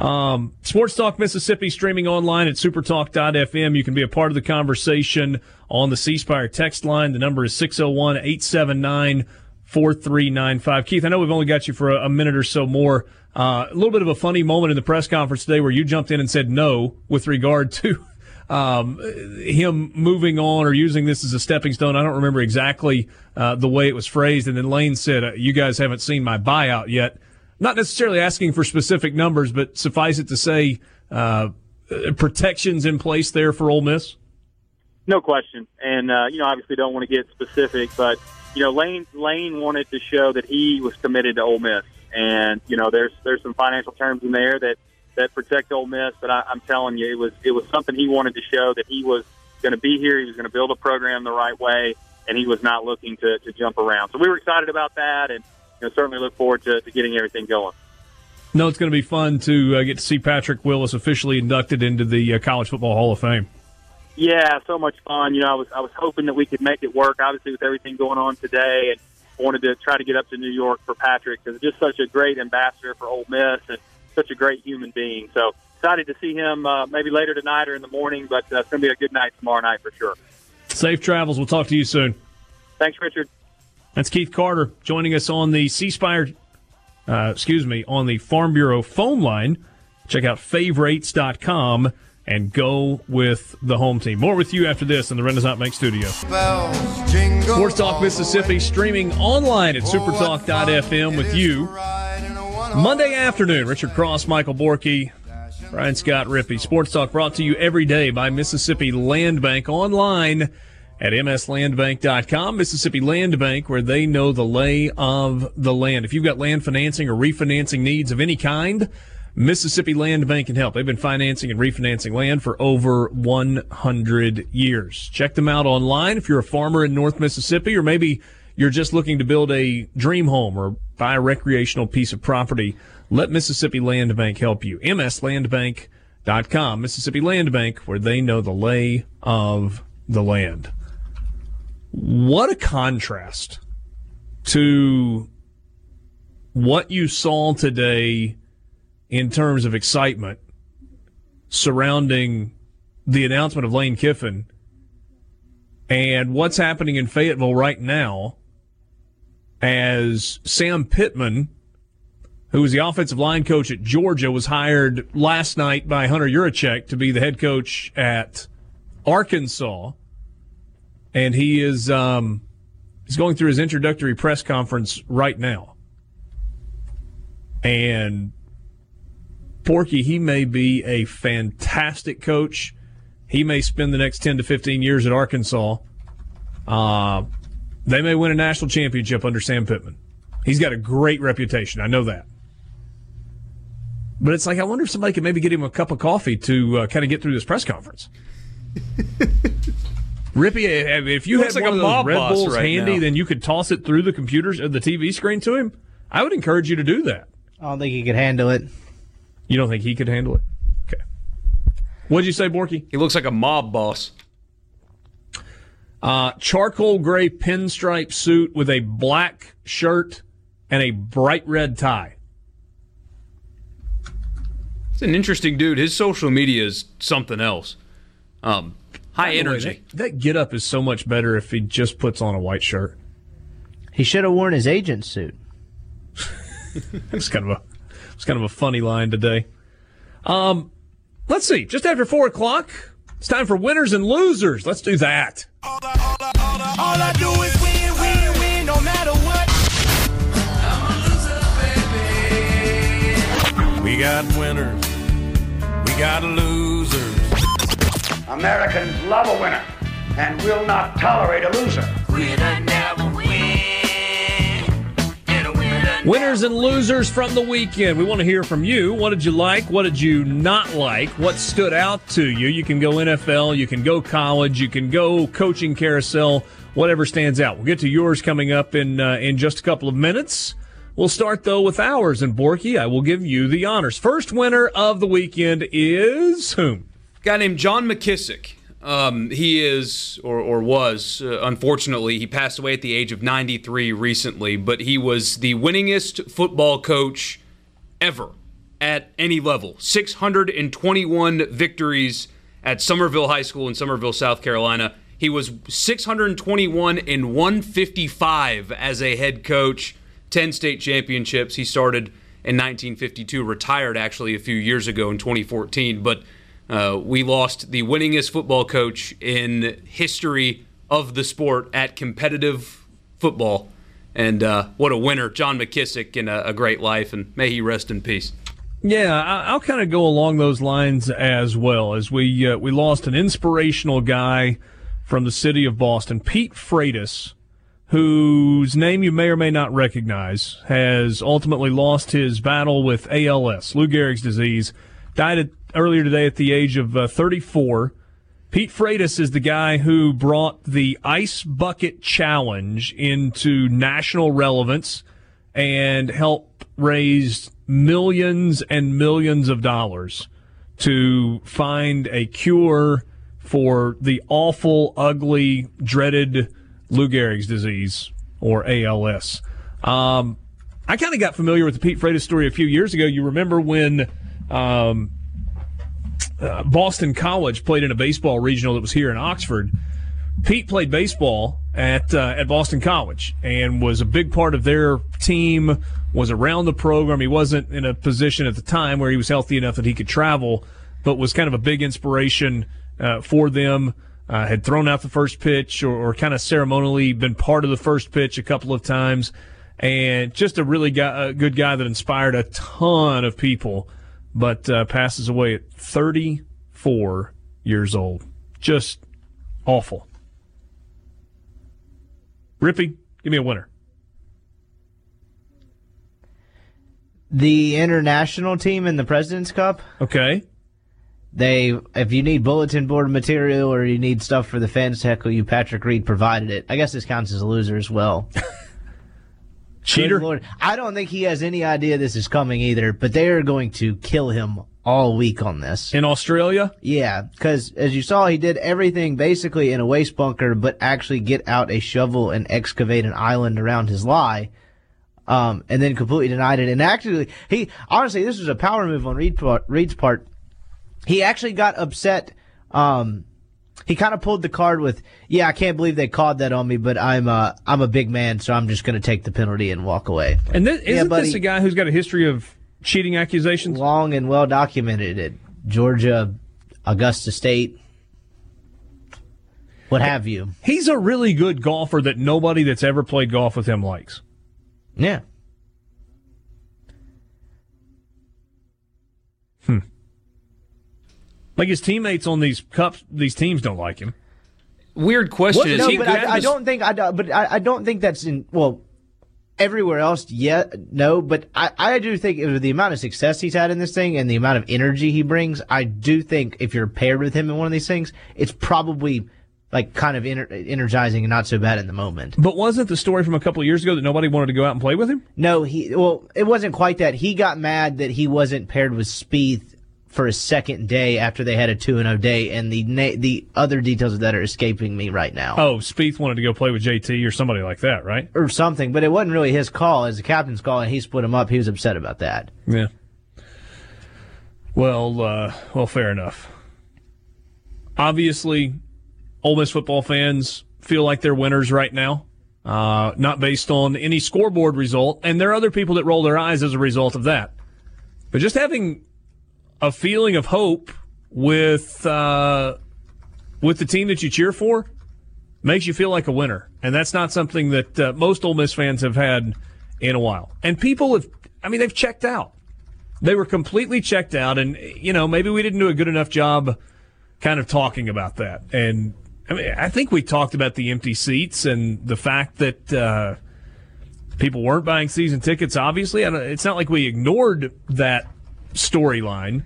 Um, Sports Talk Mississippi streaming online at supertalk.fm. You can be a part of the conversation on the C Spire text line. The number is 601 879 4395. Keith, I know we've only got you for a, a minute or so more. Uh, a little bit of a funny moment in the press conference today where you jumped in and said no with regard to (laughs) um, him moving on or using this as a stepping stone. I don't remember exactly uh, the way it was phrased. And then Lane said, uh, You guys haven't seen my buyout yet not necessarily asking for specific numbers, but suffice it to say, uh, protections in place there for Ole Miss. No question, and uh, you know, obviously, don't want to get specific, but you know, Lane Lane wanted to show that he was committed to Ole Miss, and you know, there's there's some financial terms in there that that protect Ole Miss, but I, I'm telling you, it was it was something he wanted to show that he was going to be here, he was going to build a program the right way, and he was not looking to, to jump around. So we were excited about that, and know, certainly look forward to, to getting everything going. No, it's going to be fun to uh, get to see Patrick Willis officially inducted into the uh, College Football Hall of Fame. Yeah, so much fun. You know, I was I was hoping that we could make it work. Obviously, with everything going on today, and wanted to try to get up to New York for Patrick because he's just such a great ambassador for Ole Miss and such a great human being. So excited to see him uh, maybe later tonight or in the morning, but uh, it's going to be a good night tomorrow night for sure. Safe travels. We'll talk to you soon. Thanks, Richard. That's Keith Carter joining us on the C Spire, uh, excuse me, on the Farm Bureau phone line. Check out favorites.com and go with the home team. More with you after this in the Renaissance Bank studio. Sports Talk Mississippi streaming online at supertalk.fm with you Monday afternoon, Richard Cross, Michael Borky, Brian Scott Rippee. Sports Talk brought to you every day by Mississippi Land Bank online at mslandbank.com. Mississippi Land Bank, where they know the lay of the land. If you've got land financing or refinancing needs of any kind, Mississippi Land Bank can help. They've been financing and refinancing land for over 100 years. Check them out online if you're a farmer in North Mississippi or maybe you're just looking to build a dream home or buy a recreational piece of property. Let Mississippi Land Bank help you. MSLandbank.com. Mississippi Land Bank, where they know the lay of the land. What a contrast to what you saw today in terms of excitement surrounding the announcement of Lane Kiffin and what's happening in Fayetteville right now as Sam Pittman, who was the offensive line coach at Georgia, was hired last night by Hunter Yurachek to be the head coach at Arkansas. And he is um, he's going through his introductory press conference right now. And Borky, he may be a fantastic coach. He may spend the next 10 to 15 years at Arkansas. Uh, they may win a national championship under Sam Pittman. He's got a great reputation. I know that. But it's like, I wonder if somebody could maybe get him a cup of coffee to uh, kind of get through this press conference. (laughs) Rippee, if you had like one of those Red Bulls right handy, now. then you could toss it through the computers, uh, the TV screen to him. I would encourage you to do that. I don't think he could handle it. You don't think he could handle it? Okay. What'd you say, Borky? He looks like a mob boss. Uh, charcoal gray pinstripe suit with a black shirt and a bright red tie. It's an interesting dude. His social media is something else. Um, high energy. Way, that, that get up is so much better if he just puts on a white shirt. He should have worn his agent suit. (laughs) it's kind of a it's kind of a funny line today. Um, let's see. Just after four o'clock, it's time for winners and losers. Let's do that. All I, all I, all I, all I do is win, win, win, no matter what. Loser, we got winners. We got losers. Americans love a winner and will not tolerate a loser. Winners and losers from the weekend. We want to hear from you. What did you like? What did you not like? What stood out to you? You can go NFL, you can go college, you can go coaching carousel, whatever stands out. We'll get to yours coming up in uh, in just a couple of minutes. We'll start though with ours, and Borky, I will give you the honors. First winner of the weekend is whom? guy named John McKissick. Um, he is, or, or was, uh, unfortunately, he passed away at the age of 93 recently, but he was the winningest football coach ever at any level. 621 victories at Summerville High School in Summerville, South Carolina. He was 621 and 155 as a head coach, 10 state championships. He started in 1952, retired actually a few years ago in 2014, but uh, we lost the winningest football coach in history of the sport at competitive football. And uh, what a winner, John McKissick, in a, a, great life, and may he rest in peace. Yeah, I'll kind of go along those lines as well. As we uh, we lost an inspirational guy from the city of Boston, Pete Frates, whose name you may or may not recognize, has ultimately lost his battle with ALS, Lou Gehrig's disease. Died at earlier today at the age of uh, 34. Pete Frates is the guy who brought the Ice Bucket Challenge into national relevance and helped raise millions and millions of dollars to find a cure for the awful, ugly, dreaded Lou Gehrig's disease or ALS. Um, I kind of got familiar with the Pete Frates story a few years ago. You remember when um, uh, Boston College played in a baseball regional that was here in Oxford. Pete played baseball at uh, at Boston College and was a big part of their team. Was around the program. He wasn't in a position at the time where he was healthy enough that he could travel, but was kind of a big inspiration uh, for them. Uh, had thrown out the first pitch or, or kind of ceremonially been part of the first pitch a couple of times and just a really guy, a good guy that inspired a ton of people, but uh, passes away at 34 years old. Just awful. Rippee, give me a winner. The international team in the President's Cup. Okay. They, if you need bulletin board material or you need stuff for the fans to heckle you, Patrick Reed provided it. I guess this counts as a loser as well. (laughs) Cheater. Good Lord. I don't think he has any idea this is coming either, but they are going to kill him all week on this. In Australia? Yeah, because as you saw, he did everything basically in a waste bunker, but actually get out a shovel and excavate an island around his lie. Um, and then completely denied it. And actually, he honestly, this was a power move on Reed part, Reed's part. He actually got upset. Um, he kind of pulled the card with, "Yeah, I can't believe they called that on me, but I'm uh, I'm a big man, so I'm just going to take the penalty and walk away." And this, isn't buddy. this a guy who's got a history of cheating accusations? Long and well documented at Georgia, Augusta State, what have you. He's a really good golfer that nobody that's ever played golf with him likes. Yeah. Like his teammates on these cups, these teams don't like him. Weird question. Is no, he but? I, I don't think I. don't- But I, I don't think that's in. Well, everywhere else, yeah, no. But I, I do think with the amount of success he's had in this thing and the amount of energy he brings, I do think if you're paired with him in one of these things, it's probably like kind of ener- energizing and not so bad in the moment. But wasn't the story from a couple of years ago that nobody wanted to go out and play with him? No, he. Well, it wasn't quite that. He got mad that he wasn't paired with Spieth for a second day after they had a two and zero day, and the na- the other details of that are escaping me right now. Oh, Spieth wanted to go play with JT or somebody like that, right? or something, but it wasn't really his call. As the captain's call, and he split him up. He was upset about that. Yeah. Well, uh, well, fair enough. Obviously, Ole Miss football fans feel like they're winners right now, uh, not based on any scoreboard result, and there are other people that roll their eyes as a result of that. But just having a feeling of hope with uh, with the team that you cheer for makes you feel like a winner, and that's not something that uh, most Ole Miss fans have had in a while. And people have, I mean, they've checked out. They were completely checked out, and you know maybe we didn't do a good enough job kind of talking about that. And I mean, I think we talked about the empty seats and the fact that uh, people weren't buying season tickets. Obviously, it's not like we ignored that storyline,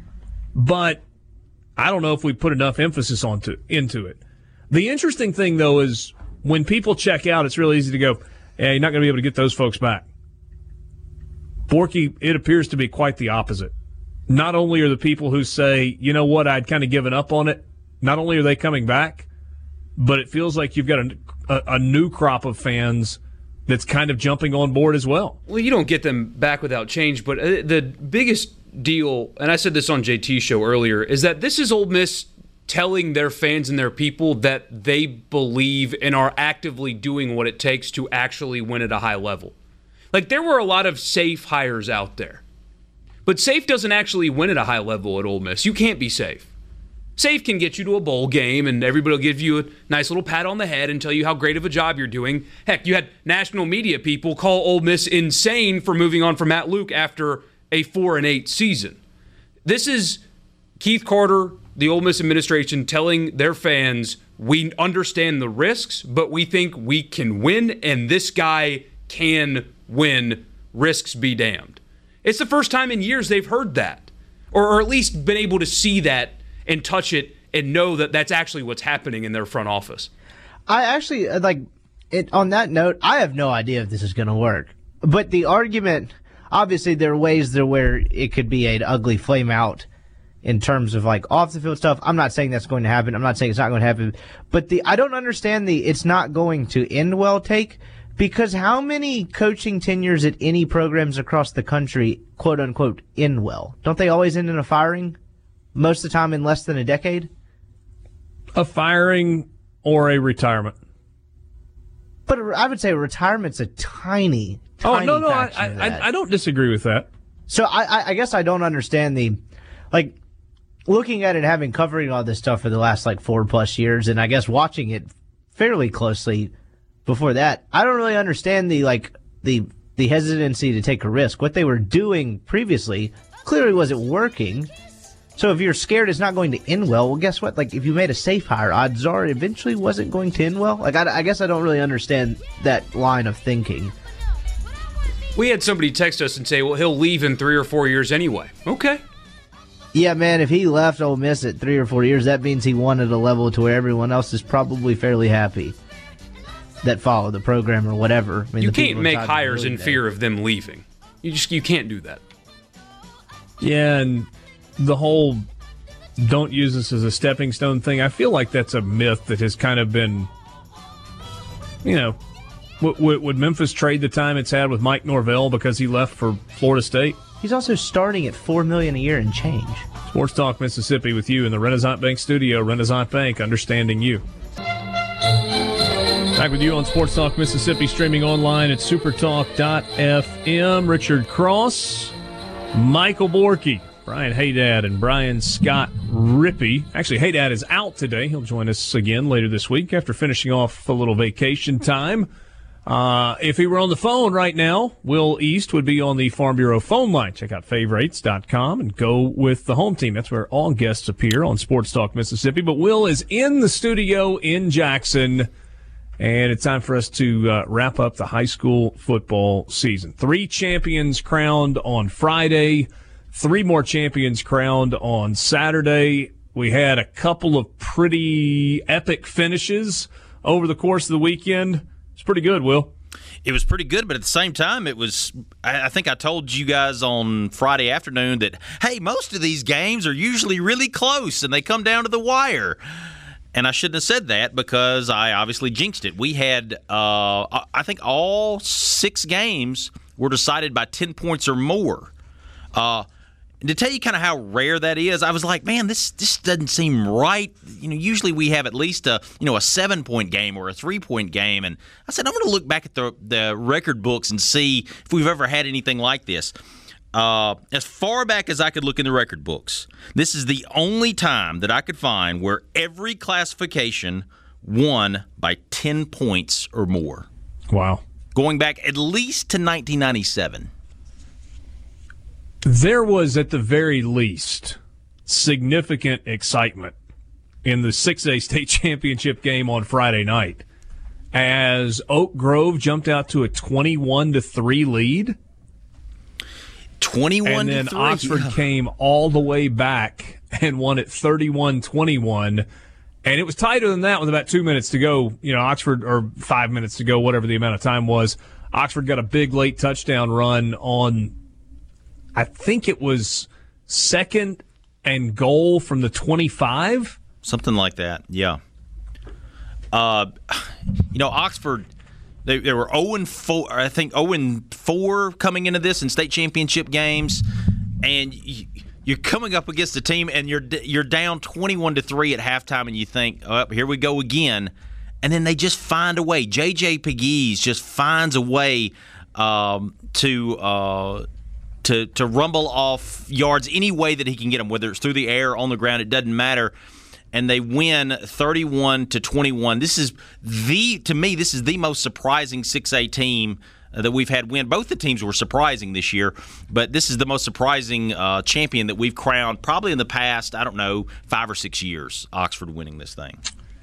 but I don't know if we put enough emphasis onto into it. The interesting thing, though, is when people check out, it's really easy to go, "Yeah, you're not going to be able to get those folks back." Borky, it appears to be quite the opposite. Not only are the people who say, "You know what, I'd kind of given up on it," not only are they coming back, but it feels like you've got a, a, a new crop of fans that's kind of jumping on board as well. Well, you don't get them back without change, but uh, the biggest deal, and I said this on JT show earlier, is that this is Ole Miss telling their fans and their people that they believe and are actively doing what it takes to actually win at a high level. Like there were a lot of safe hires out there. But safe doesn't actually win at a high level at Ole Miss. You can't be safe. Safe can get you to a bowl game and everybody will give you a nice little pat on the head and tell you how great of a job you're doing. Heck, you had national media people call Ole Miss insane for moving on from Matt Luke after a 4 and 8 season. This is Keith Carter, the Ole Miss administration telling their fans, "We understand the risks, but we think we can win and this guy can win. Risks be damned." It's the first time in years they've heard that, or, or at least been able to see that and touch it and know that that's actually what's happening in their front office. I actually uh, like it. On that note, I have no idea if this is going to work. But the argument, obviously, there are ways there where it could be an ugly flame out in terms of like off the field stuff. I'm not saying that's going to happen. I'm not saying it's not going to happen. But the I don't understand the it's not going to end well take because how many coaching tenures at any programs across the country, quote unquote, end well? Don't they always end in a firing? Most of the time in less than a decade. A firing or a retirement. But I would say retirement's a tiny, Oh no, no, I, I. I, don't disagree with that. So I, I, I guess I don't understand the, like, looking at it, having covering all this stuff for the last like four plus years, and I guess watching it fairly closely before that. I don't really understand the like the the hesitancy to take a risk. What they were doing previously clearly wasn't working. So if you're scared it's not going to end well, well, guess what? Like if you made a safe hire, odds are it eventually wasn't going to end well. Like I, I guess I don't really understand that line of thinking. We had somebody text us and say, "Well, he'll leave in three or four years anyway." Okay. Yeah, man. If he left Ole Miss at three or four years, that means he won at a level to where everyone else is probably fairly happy that follow the program or whatever. I mean, you can't make hires in fear of them leaving. You just you can't do that. Yeah, and the whole don't use this as a stepping stone thing. I feel like that's a myth that has kind of been, you know, would, would Memphis trade the time it's had with Mike Norvell because he left for Florida State? He's also starting at four million a year and change. Sports Talk Mississippi with you in the Renaissance Bank studio. Renaissance Bank, understanding you. Back with you on Sports Talk Mississippi, streaming online at supertalk.fm. Richard Cross, Michael Borky, Brian Haydad, and Brian Scott Rippee. Actually, Haydad is out today. He'll join us again later this week after finishing off a little vacation time. Uh, if he were on the phone right now, Will East would be on the Farm Bureau phone line. Check out favorites.com and go with the home team. That's where all guests appear on Sports Talk Mississippi. But Will is in the studio in Jackson, and it's time for us to uh, wrap up the high school football season. Three champions crowned on Friday, three more champions crowned on Saturday. We had a couple of pretty epic finishes over the course of the weekend pretty good, Will. It was pretty good, but at the same time, it was. I think I told you guys on Friday afternoon that, hey, most of these games are usually really close and they come down to the wire. And I shouldn't have said that because I obviously jinxed it. We had, uh, I think, all six games were decided by 10 points or more. Uh, to tell you kind of how rare that is, I was like, man, this this doesn't seem right. You know, usually we have at least a you know a seven point game or a three point game, and I said I'm going to look back at the the record books and see if we've ever had anything like this. Uh, as far back as I could look in the record books, this is the only time that I could find where every classification won by ten points or more. Wow, going back at least to 1997. There was, at the very least, significant excitement in the 6A state (laughs) championship game on Friday night as Oak Grove jumped out to a 21 to 3 lead. 21 and then Oxford yeah. came all the way back and won at 31-21 and it was tighter than that with about 2 minutes to go, you know, Oxford or 5 minutes to go whatever the amount of time was. Oxford got a big late touchdown run on I think it was second and goal from the 25. Something like that, yeah. Uh, you know, Oxford, they, they were 0 and 4, I think 0 and 4 coming into this in state championship games. And you, you're coming up against a team and you're you're down 21 to 3 at halftime and you think, "Oh, here we go again." And then they just find a way. JJ Pegues just finds a way um, to uh, to to rumble off yards any way that he can get them, whether it's through the air, on the ground, it doesn't matter. And they win 31 to 21. This is the to me this is the most surprising 6A team uh, that we've had win. Both the teams were surprising this year, but this is the most surprising uh, champion that we've crowned probably in the past, I don't know, five or six years. Oxford winning this thing.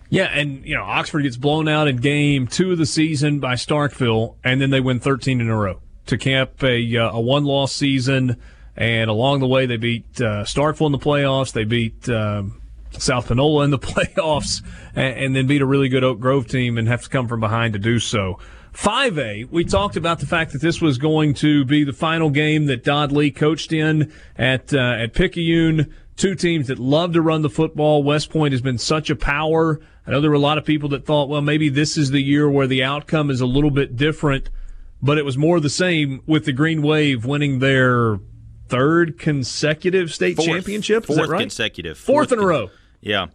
Yeah, and you know Oxford gets blown out in game two of the season by Starkville, and then they win 13 in a row to camp a, uh, a one loss season. And along the way, they beat uh, Starkville in the playoffs. They beat um, South Panola in the (laughs) playoffs, and, and, then beat a really good Oak Grove team and have to come from behind to do so. 5A, we talked about the fact that this was going to be the final game that Dodd Lee coached in at uh, at Picayune. Two teams that love to run the football. West Point has been such a power. I know there were a lot of people that thought, well, maybe this is the year where the outcome is a little bit different but it was more the same with the Green Wave winning their third consecutive state fourth, championship. Fourth right? consecutive. Fourth, fourth in a row. Yeah.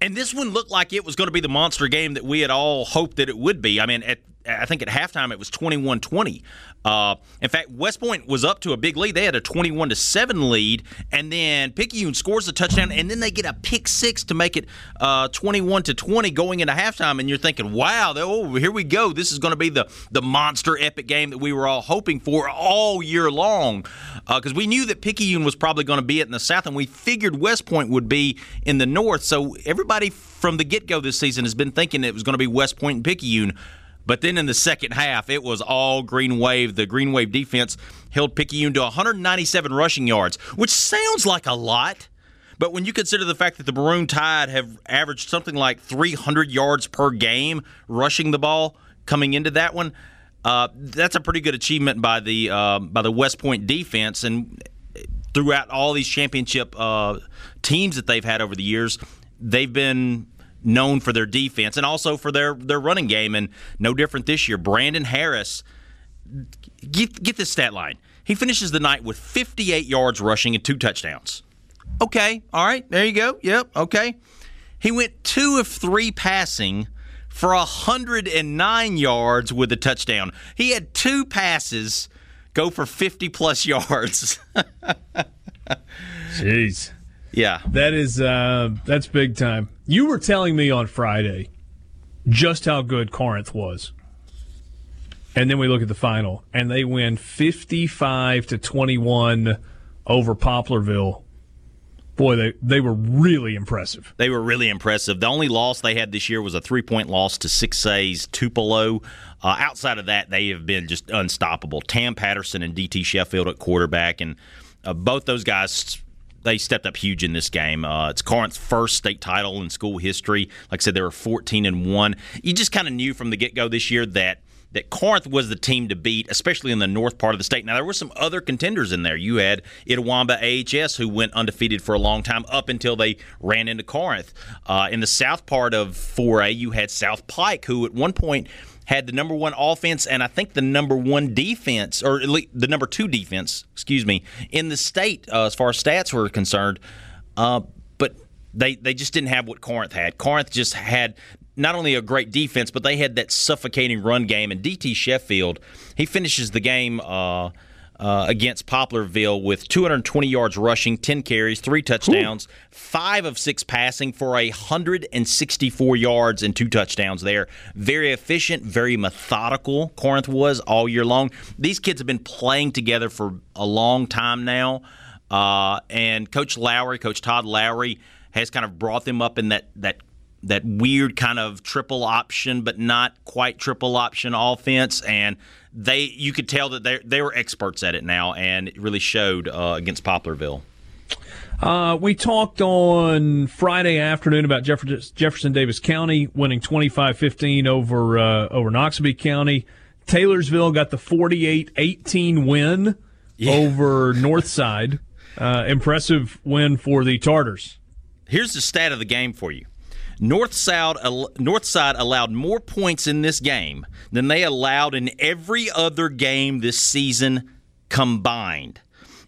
And this one looked like it was going to be the monster game that we had all hoped that it would be. I mean, at, I think at halftime it was 21 20. Uh, in fact, West Point was up to a big lead. They had a 21 to 7 lead, and then Picayune scores a touchdown, and then they get a pick six to make it uh, 21 to 20 going into halftime. And you're thinking, wow, oh, here we go. This is going to be the, the monster epic game that we were all hoping for all year long. Because uh, we knew that Picayune was probably going to be it in the South, and we figured West Point would be in the North. So everybody from the get go this season has been thinking it was going to be West Point and Picayune. But then in the second half, it was all Green Wave. The Green Wave defense held Picayune to 197 rushing yards, which sounds like a lot. But when you consider the fact that the Maroon Tide have averaged something like 300 yards per game rushing the ball coming into that one, uh, that's a pretty good achievement by the uh, by the West Point defense. And throughout all these championship uh, teams that they've had over the years, they've been known for their defense and also for their their running game. And no different this year. Brandon Harris, get get this stat line. He finishes the night with 58 yards rushing and two touchdowns. Okay, all right, there you go. Yep, okay. He went two of three passing for 109 yards with a touchdown. He had two passes go for 50 plus (laughs) yards. Jeez. Yeah. That is uh, that's big time. You were telling me on Friday just how good Corinth was. And then we look at the final and they win 55 to 21 over Poplarville. Boy, they, they were really impressive. They were really impressive. The only loss they had this year was a three point loss to 6A's Tupelo. Uh, outside of that, they have been just unstoppable. Tam Patterson and DT Sheffield at quarterback, and uh, both those guys they stepped up huge in this game. Uh, it's Corinth's first state title in school history. Like I said, they were 14 and one. You just kind of knew from the get go this year that that Corinth was the team to beat, especially in the north part of the state. Now there were some other contenders in there. You had Itawamba AHS, who went undefeated for a long time up until they ran into Corinth. Uh, in the south part of 4A, you had South Pike, who at one point had the number one offense and I think the number one defense, or at least the number two defense, excuse me, in the state uh, as far as stats were concerned. Uh, but they they just didn't have what Corinth had. Corinth just had not only a great defense, but they had that suffocating run game. And DT Sheffield, he finishes the game. Uh, uh, against Poplarville with 220 yards rushing, 10 carries, three touchdowns, Ooh. five of six passing for 164 yards and two touchdowns there. Very efficient, very methodical, Corinth was all year long. These kids have been playing together for a long time now. Uh, and Coach Lowry, Coach Todd Lowry, has kind of brought them up in that, that that weird kind of triple option, but not quite triple option offense. And they you could tell that they they were experts at it now, and it really showed uh, against Poplarville. Uh, we talked on Friday afternoon about Jefferson Davis County winning 25-15 over uh, over Noxubee County. Taylorsville got the 48-18 win yeah. over (laughs) Northside. Uh, impressive win for the Tartars. Here's the stat of the game for you. Northside, Northside allowed more points in this game than they allowed in every other game this season combined.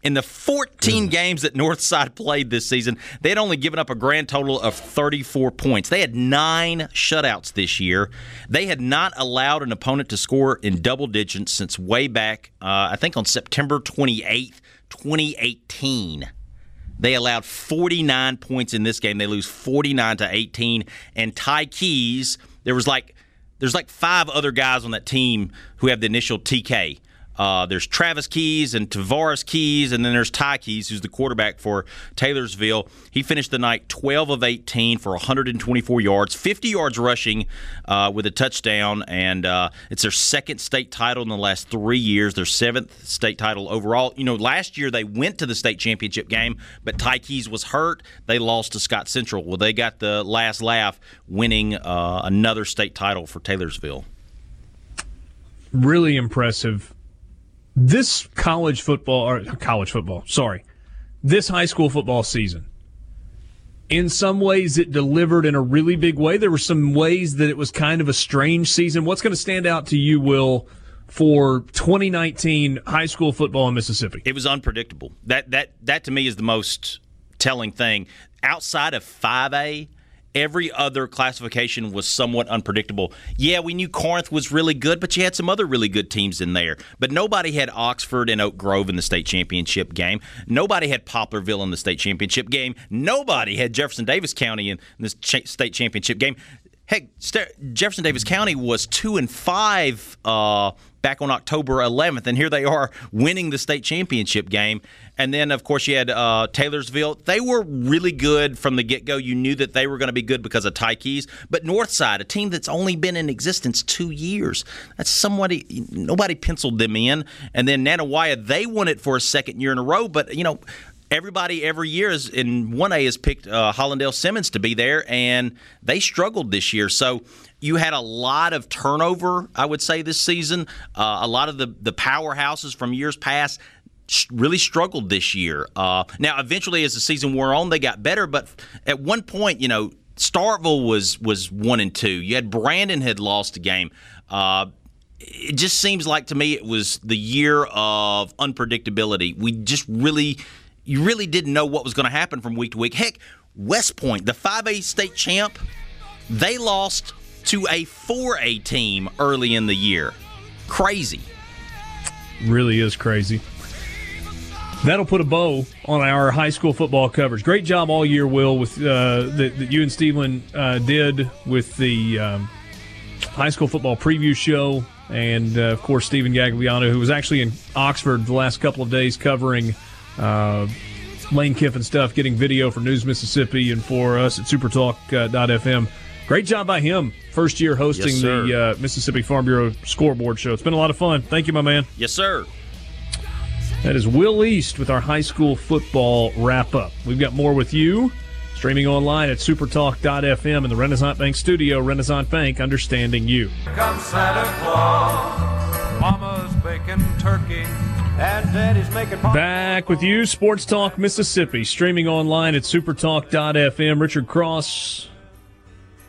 In the 14 games that Northside played this season, they had only given up a grand total of 34 points. They had nine shutouts this year. They had not allowed an opponent to score in double digits since way back, uh, I think on September 28th, 2018. They allowed 49 points in this game. They lose 49 to 18. And Ty Keys, there was like there's like five other guys on that team who have the initial TK. Uh, there's Travis Keys and Tavares Keys, and then there's Ty Keys, who's the quarterback for Taylorsville. He finished the night 12 of 18 for 124 yards, 50 yards rushing uh, with a touchdown, and uh, it's their second state title in the last three years, their seventh state title overall. You know, last year they went to the state championship game, but Ty Keys was hurt. They lost to Scott Central. Well, they got the last laugh winning uh, another state title for Taylorsville. Really impressive this college football or college football, sorry, this high school football season. In some ways, it delivered in a really big way. There were some ways that it was kind of a strange season. What's going to stand out to you, Will, for 2019 high school football in Mississippi? It was unpredictable. That that that to me is the most telling thing. Outside of 5A, every other classification was somewhat unpredictable. Yeah, we knew Corinth was really good, but you had some other really good teams in there. But nobody had Oxford and Oak Grove in the state championship game. Nobody had Poplarville in the state championship game. Nobody had Jefferson Davis County in the state championship game. Heck, Jefferson Davis County was two and five uh, back on October 11th, and here they are winning the state championship game. And then, of course, you had uh, Taylorsville. They were really good from the get go. You knew that they were going to be good because of Ty Keys. But Northside, a team that's only been in existence two years, that's somebody nobody penciled them in. And then Nanih they won it for a second year in a row. But you know, everybody every year is in 1A has picked uh, Hollandale Simmons to be there, and they struggled this year. So you had a lot of turnover, I would say, this season. Uh, a lot of the, the powerhouses from years past really struggled this year. Uh, now, eventually, as the season wore on, they got better, but at one point, you know, Starkville was was one and two. You had Brandon had lost a game. Uh, it just seems like to me it was the year of unpredictability. We just really you really didn't know what was going to happen from week to week. Heck, West Point, the 5A state champ, they lost to a 4A team early in the year. Crazy. Really is crazy. That'll put a bow on our high school football coverage. Great job all year, Will, with uh, that, that you and Steven uh, did with the um, high school football preview show. And, uh, of course, Stephen Gagliano, who was actually in Oxford the last couple of days covering – uh, Lane Kiffin stuff, getting video for News Mississippi and for us at supertalk.fm. Uh, Great job by him. First year hosting yes, the uh, Mississippi Farm Bureau scoreboard show. It's been a lot of fun. Thank you, my man. Yes, sir. That is Will East with our high school football wrap up. We've got more with you streaming online at supertalk.fm in the Renaissance Bank studio. Renaissance Bank, understanding you. Come Santa Claus, Mama's baking turkey. Back with you, Sports Talk Mississippi, streaming online at supertalk.fm. Richard Cross,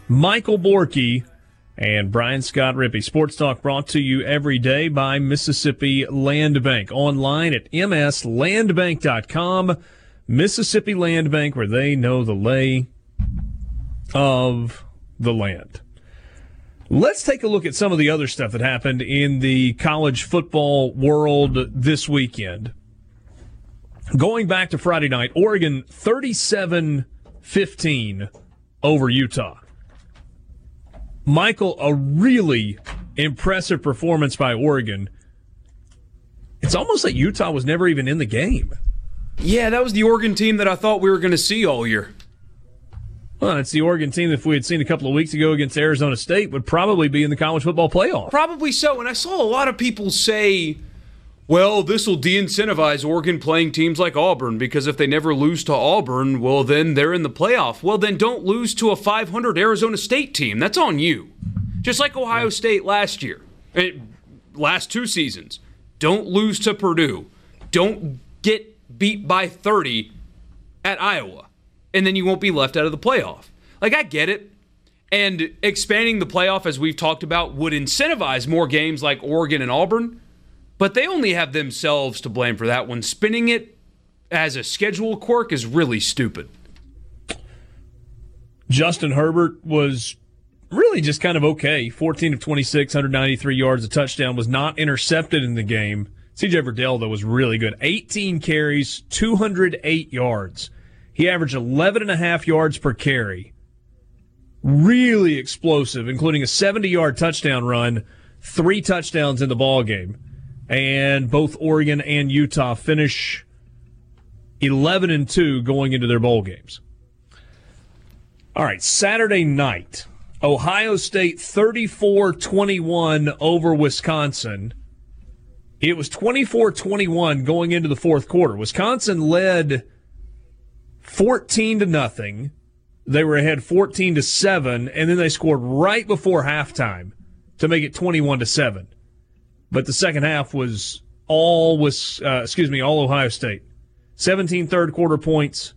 Michael Borky, and Brian Scott Rippee. Sports Talk brought to you every day by Mississippi Land Bank. Online at mslandbank.com. Mississippi Land Bank, where they know the lay of the land. Let's take a look at some of the other stuff that happened in the college football world this weekend. Going back to Friday night, Oregon 37 15 over Utah. Michael, a really impressive performance by Oregon. It's almost like Utah was never even in the game. Yeah, that was the Oregon team that I thought we were going to see all year. Well, it's the Oregon team that if we had seen a couple of weeks ago against Arizona State would probably be in the college football playoff. Probably so. And I saw a lot of people say, well, this will de incentivize Oregon playing teams like Auburn because if they never lose to Auburn, well, then they're in the playoff. Well, then don't lose to a 500 Arizona State team. That's on you. Just like Ohio yeah. State last year, eh, last two seasons. Don't lose to Purdue. Don't get beat by 30 at Iowa and then you won't be left out of the playoff. Like, I get it. And expanding the playoff, as we've talked about, would incentivize more games like Oregon and Auburn, but they only have themselves to blame for that one. Spinning it as a schedule quirk is really stupid. Justin Herbert was really just kind of okay. 14 of 26, 193 yards, a touchdown, was not intercepted in the game. CJ Verdell, though, was really good. 18 carries, 208 yards. He averaged 11 and a half yards per carry. Really explosive, including a 70 yard touchdown run, three touchdowns in the ball game. And both Oregon and Utah finish 11 and 2 going into their bowl games. All right, Saturday night, Ohio State 34 21 over Wisconsin. It was 24 21 going into the fourth quarter. Wisconsin led 14 to nothing. They were ahead 14 to 7 and then they scored right before halftime to make it 21 to 7. But the second half was all was uh, excuse me, all Ohio State. 17 third quarter points,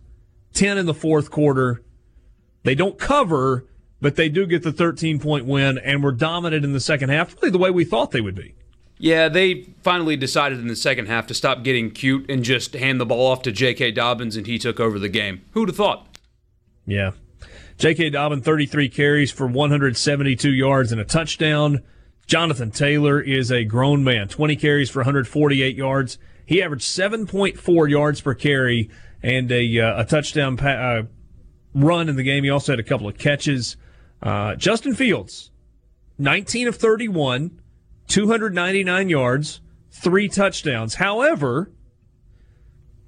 10 in the fourth quarter. They don't cover, but they do get the 13 point win and were dominant in the second half, really the way we thought they would be. Yeah, they finally decided in the second half to stop getting cute and just hand the ball off to J.K. Dobbins, and he took over the game. Who'd have thought? Yeah. J.K. Dobbins, 33 carries for 172 yards and a touchdown. Jonathan Taylor is a grown man, 20 carries for 148 yards. He averaged 7.4 yards per carry and a, uh, a touchdown pa- uh, run in the game. He also had a couple of catches. Uh, Justin Fields, 19 of 31, 299 yards, three touchdowns. However,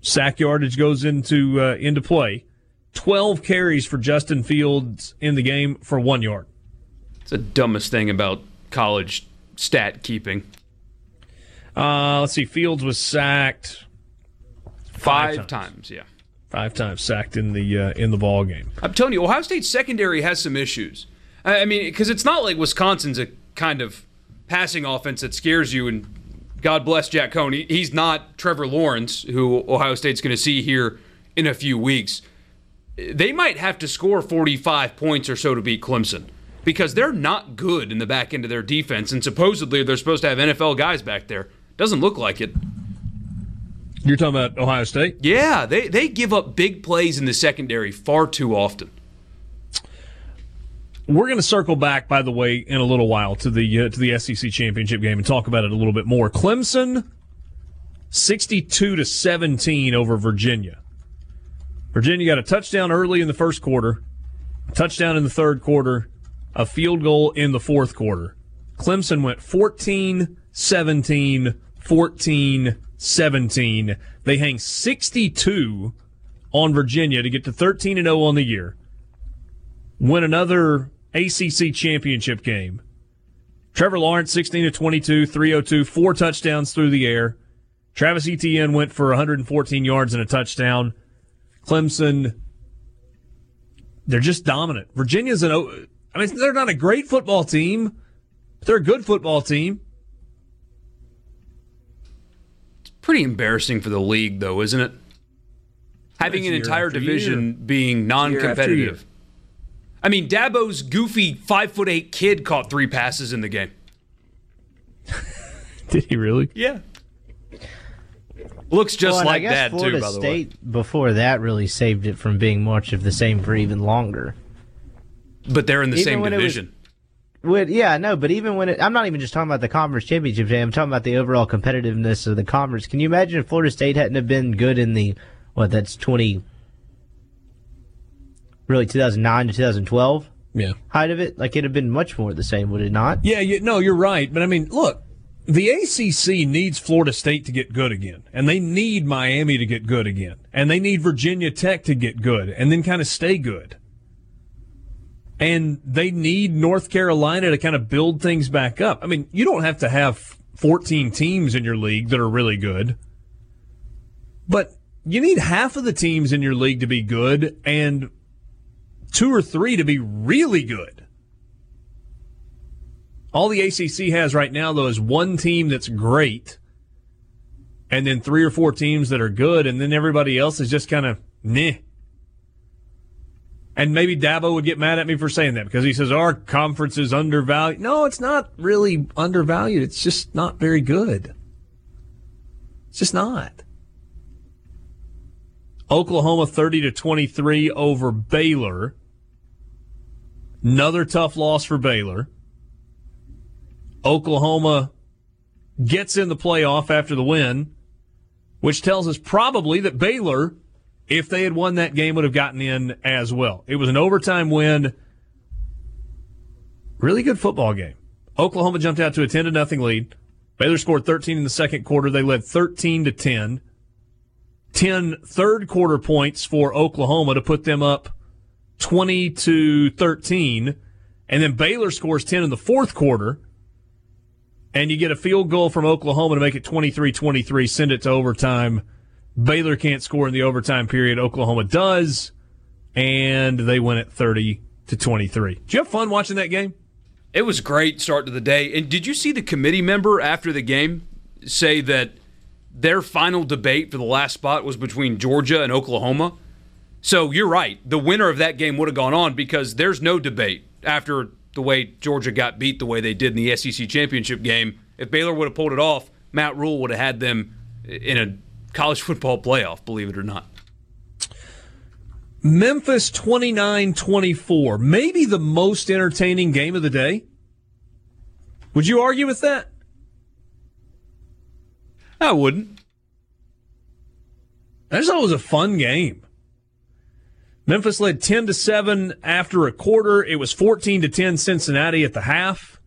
sack yardage goes into uh, into play. 12 carries for Justin Fields in the game for one yard. It's the dumbest thing about college stat keeping. Uh, let's see. Fields was sacked five, times. times. Yeah, five times sacked in the uh, in the ball game. I'm telling you, Ohio State's secondary has some issues. I mean, because it's not like Wisconsin's a kind of passing offense that scares you. And God bless Jack Coan. He's not Trevor Lawrence, who Ohio State's going to see here in a few weeks. They might have to score 45 points or so to beat Clemson because they're not good in the back end of their defense. And supposedly they're supposed to have NFL guys back there. Doesn't look like it. You're talking about Ohio State? Yeah, they, they give up big plays in the secondary far too often. We're going to circle back, by the way, in a little while to the uh, to the SEC championship game and talk about it a little bit more. Clemson, sixty-two to seventeen over Virginia. Virginia got a touchdown early in the first quarter, touchdown in the third quarter, a field goal in the fourth quarter. Clemson went 14 17, 14 17. They hang 62 on Virginia to get to 13 and 0 on the year. Win another ACC championship game. Trevor Lawrence 16 to 22, 302, four touchdowns through the air. Travis Etienne went for 114 yards and a touchdown. Clemson, they're just dominant. Virginia's an, I mean, they're not a great football team, but they're a good football team. It's pretty embarrassing for the league, though, isn't it? Having an entire division year. being non-competitive. I mean, Dabo's goofy five foot eight kid caught three passes in the game. (laughs) Did he really? Yeah. Looks just Well, like that Florida too. By the way, State before that really saved it from being much of the same for even longer. but they're in the Even same when was- division. With, yeah, no, but even when it, I'm not even just talking about the conference championship game. I'm talking about the overall competitiveness of the conference. Can you imagine if Florida State hadn't have been good in the what? That's 20, really 2009 to 2012 Yeah. height of it. Like it'd have been much more the same, would it not? Yeah, you, no, you're right. But I mean, look, the ACC needs Florida State to get good again, and they need Miami to get good again, and they need Virginia Tech to get good, and then kind of stay good. And they need North Carolina to kind of build things back up. I mean, you don't have to have 14 teams in your league that are really good, but you need half of the teams in your league to be good and two or three to be really good. All the ACC has right now, though, is one team that's great, and then three or four teams that are good, and then everybody else is just kind of meh. And maybe Dabo would get mad at me for saying that because he says our conference is undervalued. No, it's not really undervalued. It's just not very good. It's just not. Oklahoma 30 to 23 over Baylor. Another tough loss for Baylor. Oklahoma gets in the playoff after the win, which tells us probably that Baylor, if they had won that game, would have gotten in as well. It was an overtime win. Really good football game. Oklahoma jumped out to a 10 to nothing lead. Baylor scored 13 in the second quarter. They led 13 to 10. 10 third quarter points for Oklahoma to put them up 20 to 13. And then Baylor scores 10 in the fourth quarter. And you get a field goal from Oklahoma to make it 23 23, send it to overtime. Baylor can't score in the overtime period. Oklahoma does. And they win it 30 to 23. Did you have fun watching that game? It was great start to the day. And did you see the committee member after the game say that their final debate for the last spot was between Georgia and Oklahoma? So you're right. The winner of that game would have gone on because there's no debate after the way Georgia got beat the way they did in the SEC championship game. If Baylor would have pulled it off, Matt Rhule would have had them in a college (laughs) football playoff, believe it or not. Memphis 29 24. Maybe the most entertaining game of the day. Would you argue with that? I wouldn't. I just thought it was a fun game. Memphis led 10 to 7 after a quarter. It was 14 to 10 Cincinnati at the half.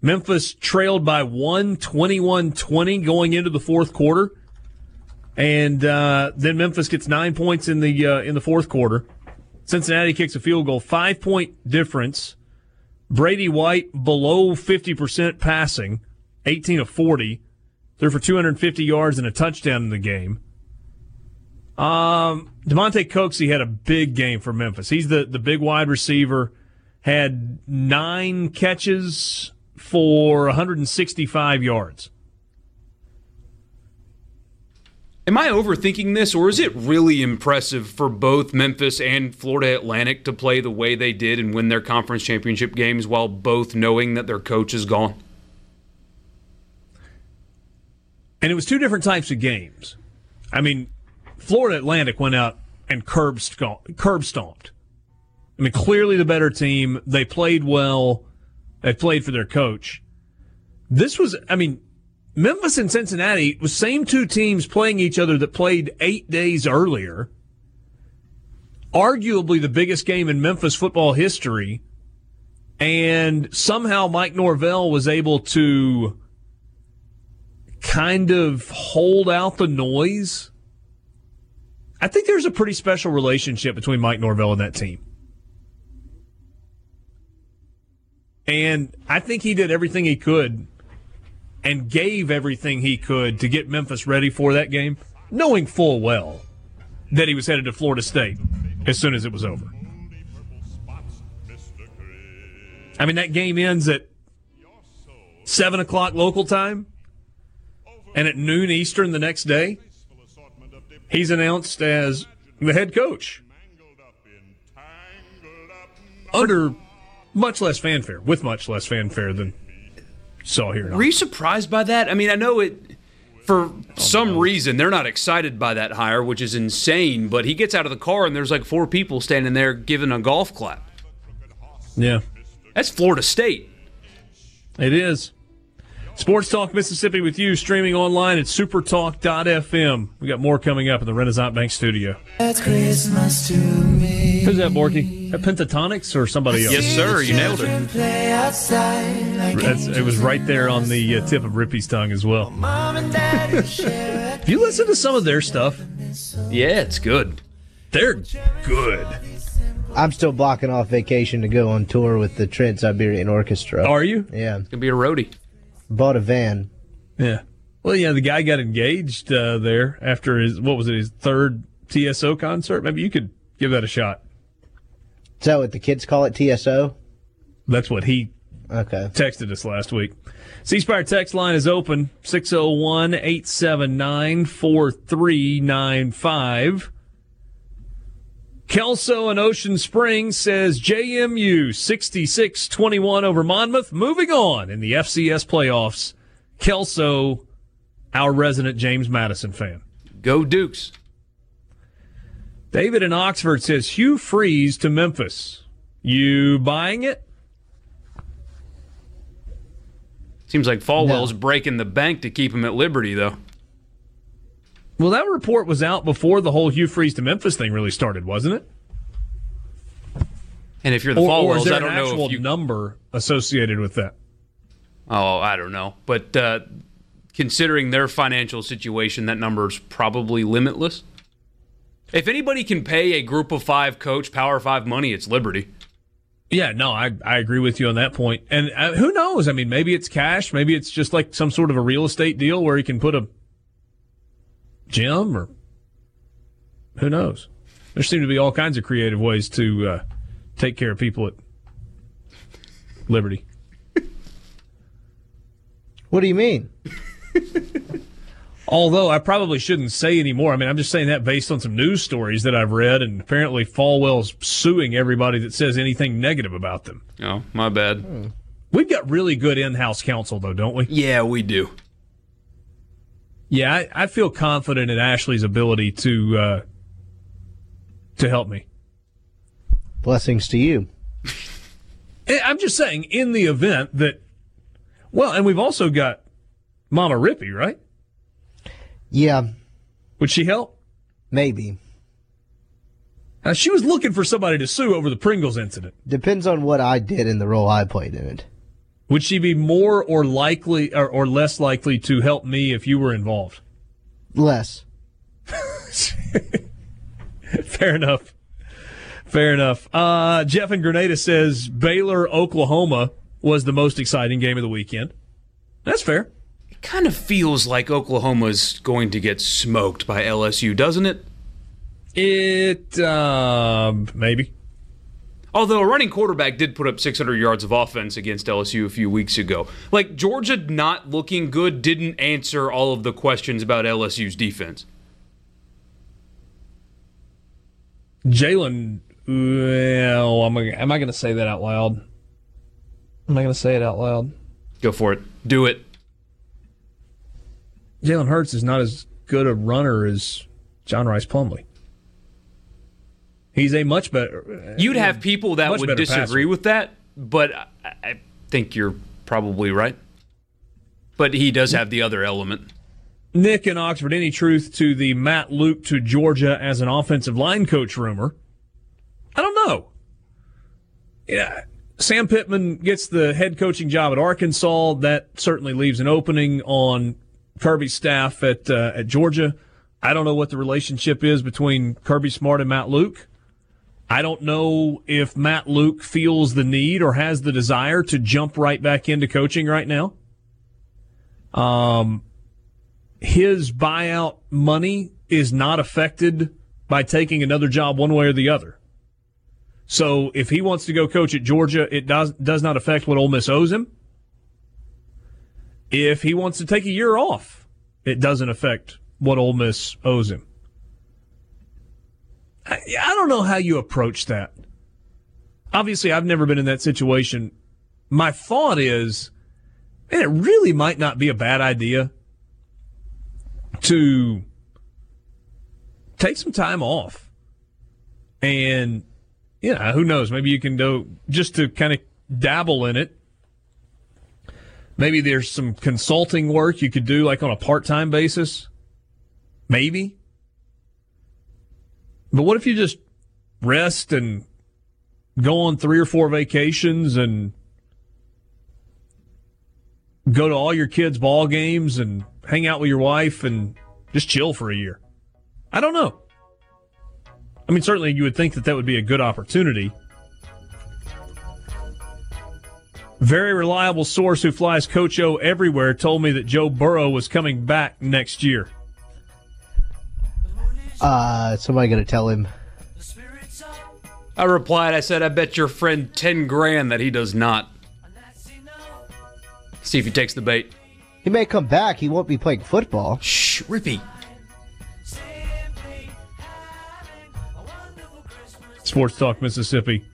Memphis trailed by 1, 21 20 going into the fourth quarter. And uh, then Memphis gets nine points in the uh, in the fourth quarter. Cincinnati kicks a field goal, five point difference. Brady White below 50% passing, 18 of 40. Threw for 250 yards and a touchdown in the game. Um, Damonte Coxie had a big game for Memphis. He's the, the big wide receiver, had nine catches for 165 yards. Am I overthinking this, or is it really impressive for both Memphis and Florida Atlantic to play the way they did and win their conference championship games while both knowing that their coach is gone? And it was two different types of games. I mean, Florida Atlantic went out and curb, curb stomped. I mean, clearly the better team. They played well. They played for their coach. This was, I mean, Memphis and Cincinnati was same two teams playing each other that played eight days earlier. Arguably the biggest game in Memphis football history. And somehow Mike Norvell was able to kind of hold out the noise. I think there's a pretty special relationship between Mike Norvell and that team. And I think he did everything he could and gave everything he could to get Memphis ready for that game, knowing full well that he was headed to Florida State as soon as it was over. I mean, that game ends at 7 o'clock local time and at noon Eastern the next day. He's announced as the head coach. Under much less fanfare, with much less fanfare than saw here. Were you surprised by that? I mean, I know it. For oh, some reason, they're not excited by that hire, which is insane. But he gets out of the car and there's like four people standing there giving a golf clap. Yeah, that's Florida State. It is. Sports Talk Mississippi with you, streaming online at supertalk.fm. We got more coming up in the Renaissance Bank studio. That's Christmas to me. Who's that, Borky? That Pentatonix or somebody else? Yes, sir. You nailed it. That's, it was right there on the uh, tip of Rippee's tongue as well. Have (laughs) you listened to some of their stuff? Yeah, it's good. They're good. I'm still blocking off vacation to go on tour with the Trans Siberian Orchestra. Are you? Yeah. It's gonna be a roadie. Bought a van. Yeah. Well, yeah, the guy got engaged uh, there after his what was it his third TSO concert. Maybe you could give that a shot. Is that what the kids call it? TSO. That's what he okay texted us last week. C Spire text line is open 601 879 4395. Kelso in Ocean Springs says JMU 66 21 over Monmouth. Moving on in the FCS playoffs. Kelso, our resident James Madison fan. Go Dukes. David in Oxford says Hugh Freeze to Memphis. You buying it? Seems like Falwell's no. breaking the bank to keep him at Liberty, though. Well, that report was out before the whole Hugh Freeze to Memphis thing really started, wasn't it? And if you're the or, Falwells, or is there I don't know actual if you number associated with that. Oh, I don't know, but uh, considering their financial situation, that number is probably limitless. If anybody can pay a Group of Five coach Power Five money, it's Liberty. Yeah, no, I I agree with you on that point. And uh, who knows? I mean, maybe it's cash. Maybe it's just like some sort of a real estate deal where he can put a gym or who knows. There seem to be all kinds of creative ways to uh, take care of people at Liberty. What do you mean? (laughs) Although I probably shouldn't say anymore. I mean, I'm just saying that based on some news stories that I've read, and apparently Falwell's suing everybody that says anything negative about them. Oh, my bad. Hmm. We've got really good in-house counsel, though, don't we? Yeah, we do. Yeah, I, I feel confident in Ashley's ability to uh, to help me. Blessings to you. Eh, I'm just saying, in the event that, well, and we've also got Mama Rippee, right? Yeah. Would she help? Maybe. Now, she was looking for somebody to sue over the Pringles incident. Depends on what I did in the role I played in it. Would she be more or likely or, or less likely to help me if you were involved? Less. (laughs) Fair enough. Fair enough. Uh, Jeff in Grenada says Baylor, Oklahoma was the most exciting game of the weekend. That's fair. It kind of feels like Oklahoma's going to get smoked by LSU, doesn't it? It, uh, maybe. Although a running quarterback did put up 600 yards of offense against LSU a few weeks ago. Like, Georgia not looking good didn't answer all of the questions about LSU's defense. Jalen, well, am I, am I going to say that out loud? Am I going to say it out loud? Go for it. Do it. Jalen Hurts is not as good a runner as John Rice Plumlee. He's a much better. You'd have people that would disagree passer. with that, but I, I think you're probably right. But he does have the other element. Nick in Oxford, any truth to the Matt Luke to Georgia as an offensive line coach rumor? I don't know. Yeah, Sam Pittman gets the head coaching job at Arkansas. That certainly leaves an opening on Kirby's staff at uh, at Georgia. I don't know what the relationship is between Kirby Smart and Matt Luke. I don't know if Matt Luke feels the need or has the desire to jump right back into coaching right now. Um, his buyout money is not affected by taking another job one way or the other. So if he wants to go coach at Georgia, it does does not affect what Ole Miss owes him. If he wants to take a year off, it doesn't affect what Ole Miss owes him. I, I don't know how you approach that. Obviously, I've never been in that situation. My thought is, and it really might not be a bad idea to take some time off. And, yeah, who knows? Maybe you can do just to kind of dabble in it. Maybe there's some consulting work you could do like on a part time basis. Maybe. But what if you just rest and go on three or four vacations and go to all your kids' ball games and hang out with your wife and just chill for a year? I don't know. I mean, certainly you would think that that would be a good opportunity. Very reliable source who flies Coach O everywhere told me that Joe Burrow was coming back next year. Uh, somebody gonna tell him. I replied, I said, I bet your friend 10 grand that he does not. See if he takes the bait. He may come back. He won't be playing football. Shh, Rippee. Sports Talk Mississippi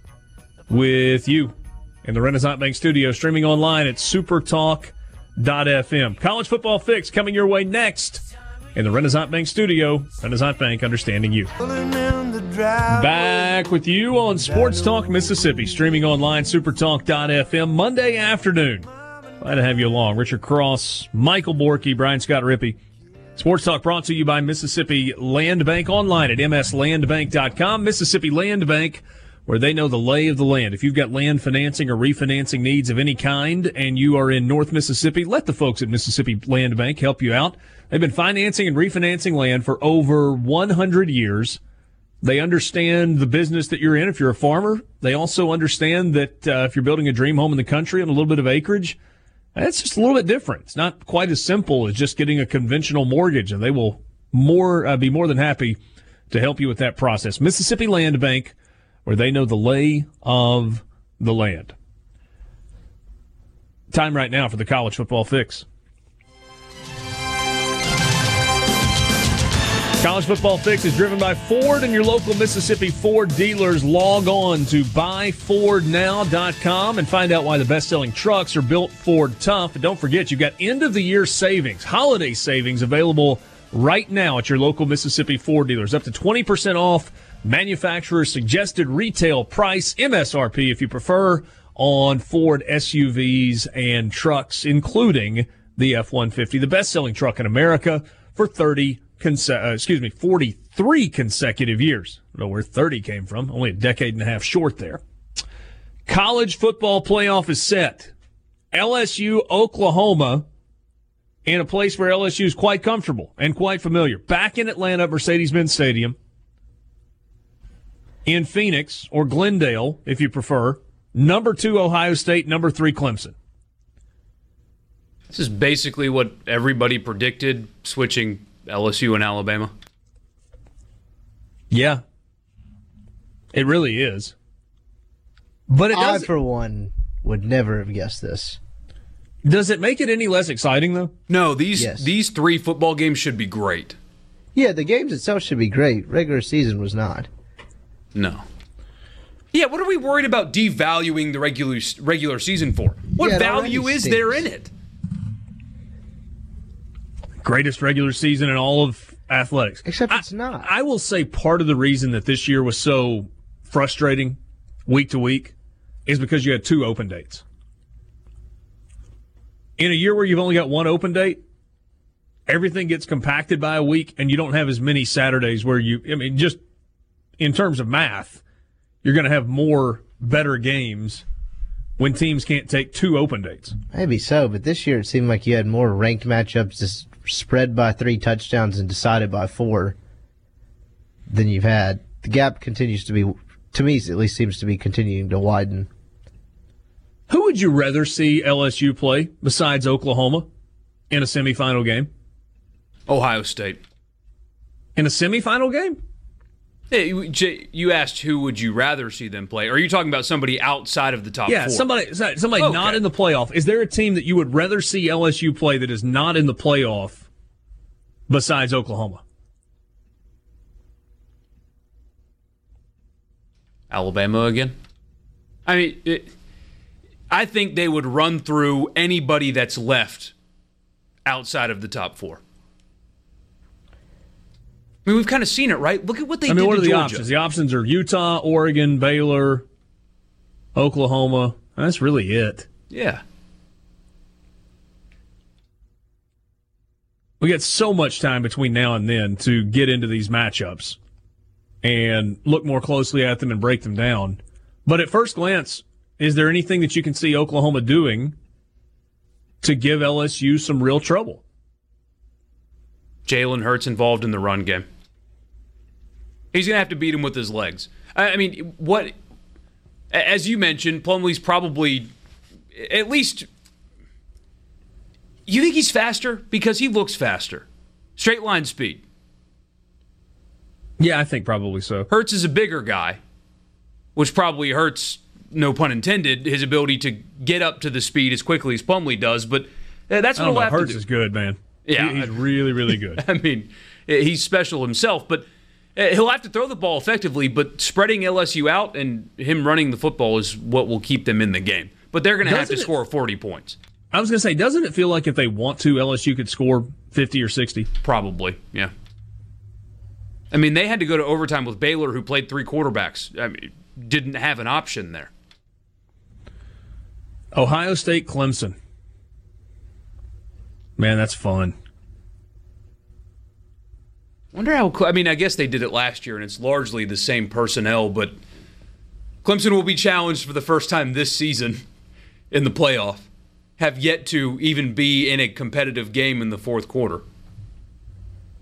with you in the Renaissance Bank studio, streaming online at supertalk.fm. College football fix coming your way next in the Renaissance Bank studio. Renaissance Bank, understanding you. Back with you on Sports Talk Mississippi, streaming online, supertalk.fm, Monday afternoon. Glad to have you along. Richard Cross, Michael Borky, Brian Scott Rippee. Sports Talk brought to you by Mississippi Land Bank online at mslandbank.com. Mississippi Land Bank, where they know the lay of the land. If you've got land financing or refinancing needs of any kind and you are in North Mississippi, let the folks at Mississippi Land Bank help you out. They've been financing and refinancing land for over 100 years. They understand the business that you're in if you're a farmer. They also understand that uh, if you're building a dream home in the country on a little bit of acreage, that's just a little bit different. It's not quite as simple as just getting a conventional mortgage, and they will more uh, be more than happy to help you with that process. Mississippi Land Bank, where they know the lay of the land. Time right now for the college football fix. College Football Fix is driven by Ford and your local Mississippi Ford dealers. Log on to buyfordnow.com and find out why the best selling trucks are built Ford tough. And don't forget, you've got end of the year savings, holiday savings available right now at your local Mississippi Ford dealers. Up to 20% off manufacturer suggested retail price, MSRP if you prefer, on Ford SUVs and trucks, including the F 150, the best selling truck in America for 30, uh, excuse me, 43 consecutive years. I don't know where 30 came from, only a decade and a half short there. College football playoff is set. LSU, Oklahoma, in a place where LSU is quite comfortable and quite familiar. Back in Atlanta, Mercedes Benz Stadium. In Phoenix or Glendale, if you prefer. Number two, Ohio State. Number three, Clemson. This is basically what everybody predicted switching LSU and Alabama. Yeah. It really is. But it I, for one, would never have guessed this. Does it make it any less exciting though? No, these Yes. these three football games should be great. Yeah, the games itself should be great. Regular season was not. No. Yeah, what are we worried about devaluing the regular regular season for? What Yeah, value is there in it? Greatest regular season in all of athletics. Except it's not. I will say part of the reason that this year was so frustrating week to week is because you had two open dates. In a year where you've only got one open date, everything gets compacted by a week and you don't have as many Saturdays where you, I mean, just in terms of math, you're going to have more better games when teams can't take two open dates. Maybe so, but this year it seemed like you had more ranked matchups just spread by three touchdowns and decided by four than you've had. The gap continues to be, to me at least, seems to be continuing to widen. Who would you rather see LSU play besides Oklahoma in a semifinal game? Ohio State. In a semifinal game? Hey, you- Jay, you asked who would you rather see them play? Are you talking about somebody outside of the top Yeah, four? somebody somebody Okay. not in the playoff. Is there a team that you would rather see LSU play that is not in the playoff besides Oklahoma? Alabama again? I mean, it, I think they would run through anybody that's left outside of the top four. I mean, we've kind of seen it, right? Look at what they I mean, did what to are the Georgia. options? The options are Utah, Oregon, Baylor, Oklahoma. That's really it. Yeah. We got so much time between now and then to get into these matchups and look more closely at them and break them down. But at first glance, is there anything that you can see Oklahoma doing to give LSU some real trouble? Jalen Hurts involved in the run game. He's going to have to beat him with his legs. I I mean, what, as you mentioned, Plumlee's probably at least. You think he's faster? Because he looks faster. Straight line speed. Yeah, I think probably so. Hurts is a bigger guy, which probably hurts, no pun intended, his ability to get up to the speed as quickly as Plumlee does. But uh, that's I what don't he'll know. have Hurts to do. is good, man. Yeah, He- he's really, really good. (laughs) I mean, he's special himself, but Eh, he'll have to throw the ball effectively. But spreading LSU out and him running the football is what will keep them in the game. But they're going to have to it- score 40 points. I was going to say, doesn't it feel like if they want to, LSU could score 50 or 60? Probably, yeah. I mean, they had to go to overtime with Baylor, who played three quarterbacks. I mean, didn't have an option there. Ohio State, Clemson. Man, that's fun. Wonder how. I mean, I guess they did it last year, and it's largely the same personnel. But Clemson will be challenged for the first time this season in the playoff. Have yet to even be in a competitive game in the fourth quarter.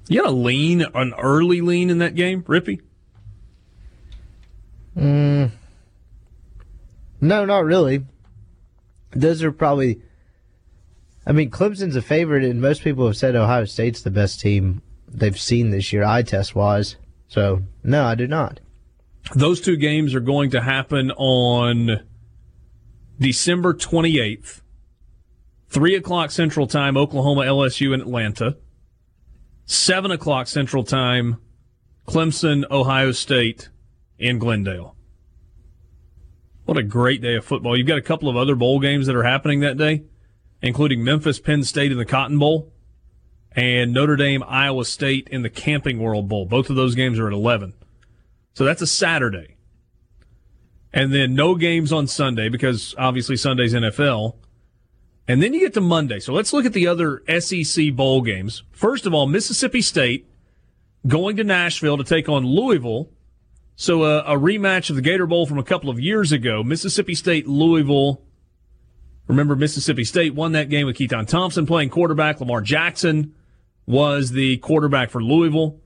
You got a lean, an early lean in that game, Rippee? Mm, no, not really. Those are probably. I mean, Clemson's a favorite, and most people have said Ohio State's the best team they've seen this year, eye test wise. So, no, I do not. Those two games are going to happen on December 28th, 3 o'clock Central Time, Oklahoma, LSU, and Atlanta. 7 o'clock Central Time, Clemson, Ohio State, in Glendale. What a great day of football. You've got a couple of other bowl games that are happening that day, including Memphis, Penn State in the Cotton Bowl, and Notre Dame, Iowa State in the Camping World Bowl. Both of those games are at 11. So that's a Saturday. And then no games on Sunday because obviously Sunday's NFL. And then you get to Monday. So let's look at the other SEC bowl games. First of all, Mississippi State going to Nashville to take on Louisville. So a, a rematch of the Gator Bowl from a couple of years ago. Mississippi State, Louisville. Remember, Mississippi State won that game with Keytaon Thompson playing quarterback. Lamar Jackson was the quarterback for Louisville,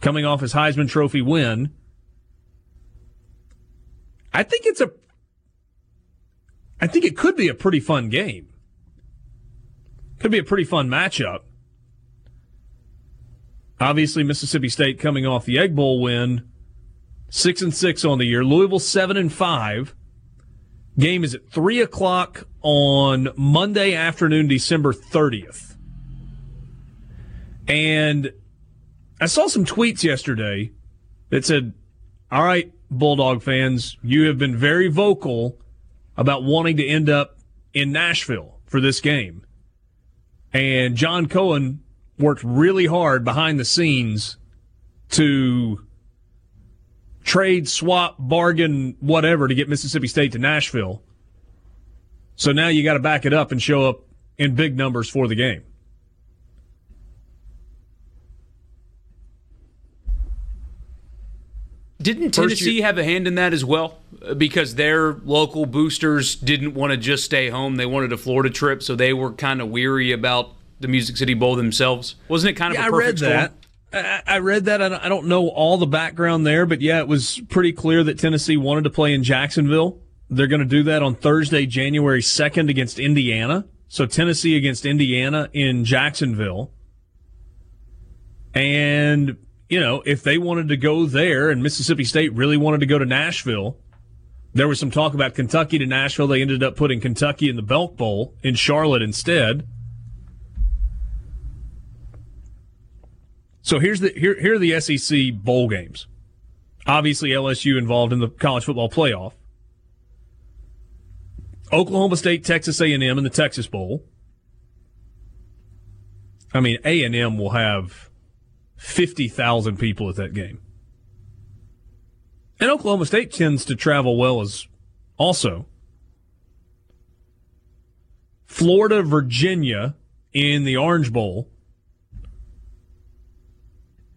coming off his Heisman Trophy win. I think it's a I think it could be a pretty fun game. Could be a pretty fun matchup. Obviously, Mississippi State coming off the Egg Bowl win, six and six on the year. Louisville seven and five. Game is at three o'clock on Monday afternoon, December thirtieth. And I saw some tweets yesterday that said, "All right, Bulldog fans, you have been very vocal." about wanting to end up in Nashville for this game. And John Cohen worked really hard behind the scenes to trade, swap, bargain, whatever to get Mississippi State to Nashville. So now you got to back it up and show up in big numbers for the game. Didn't Tennessee have a hand in that as well? Because their local boosters didn't want to just stay home. They wanted a Florida trip, so they were kind of weary about the Music City Bowl themselves. Wasn't it kind of yeah, a perfect I read that. I read that. I don't know all the background there, but yeah, it was pretty clear that Tennessee wanted to play in Jacksonville. They're going to do that on Thursday, January 2nd against Indiana. So Tennessee against Indiana in Jacksonville. And you know, if they wanted to go there and Mississippi State really wanted to go to Nashville, there was some talk about Kentucky to Nashville. They ended up putting Kentucky in the Belk Bowl in Charlotte instead. So here's the here here are the SEC bowl games. Obviously LSU involved in the college football playoff. Oklahoma State, Texas A&M in the Texas Bowl. I mean, A&M will have 50,000 people at that game. And Oklahoma State tends to travel well as also. Florida, Virginia in the Orange Bowl.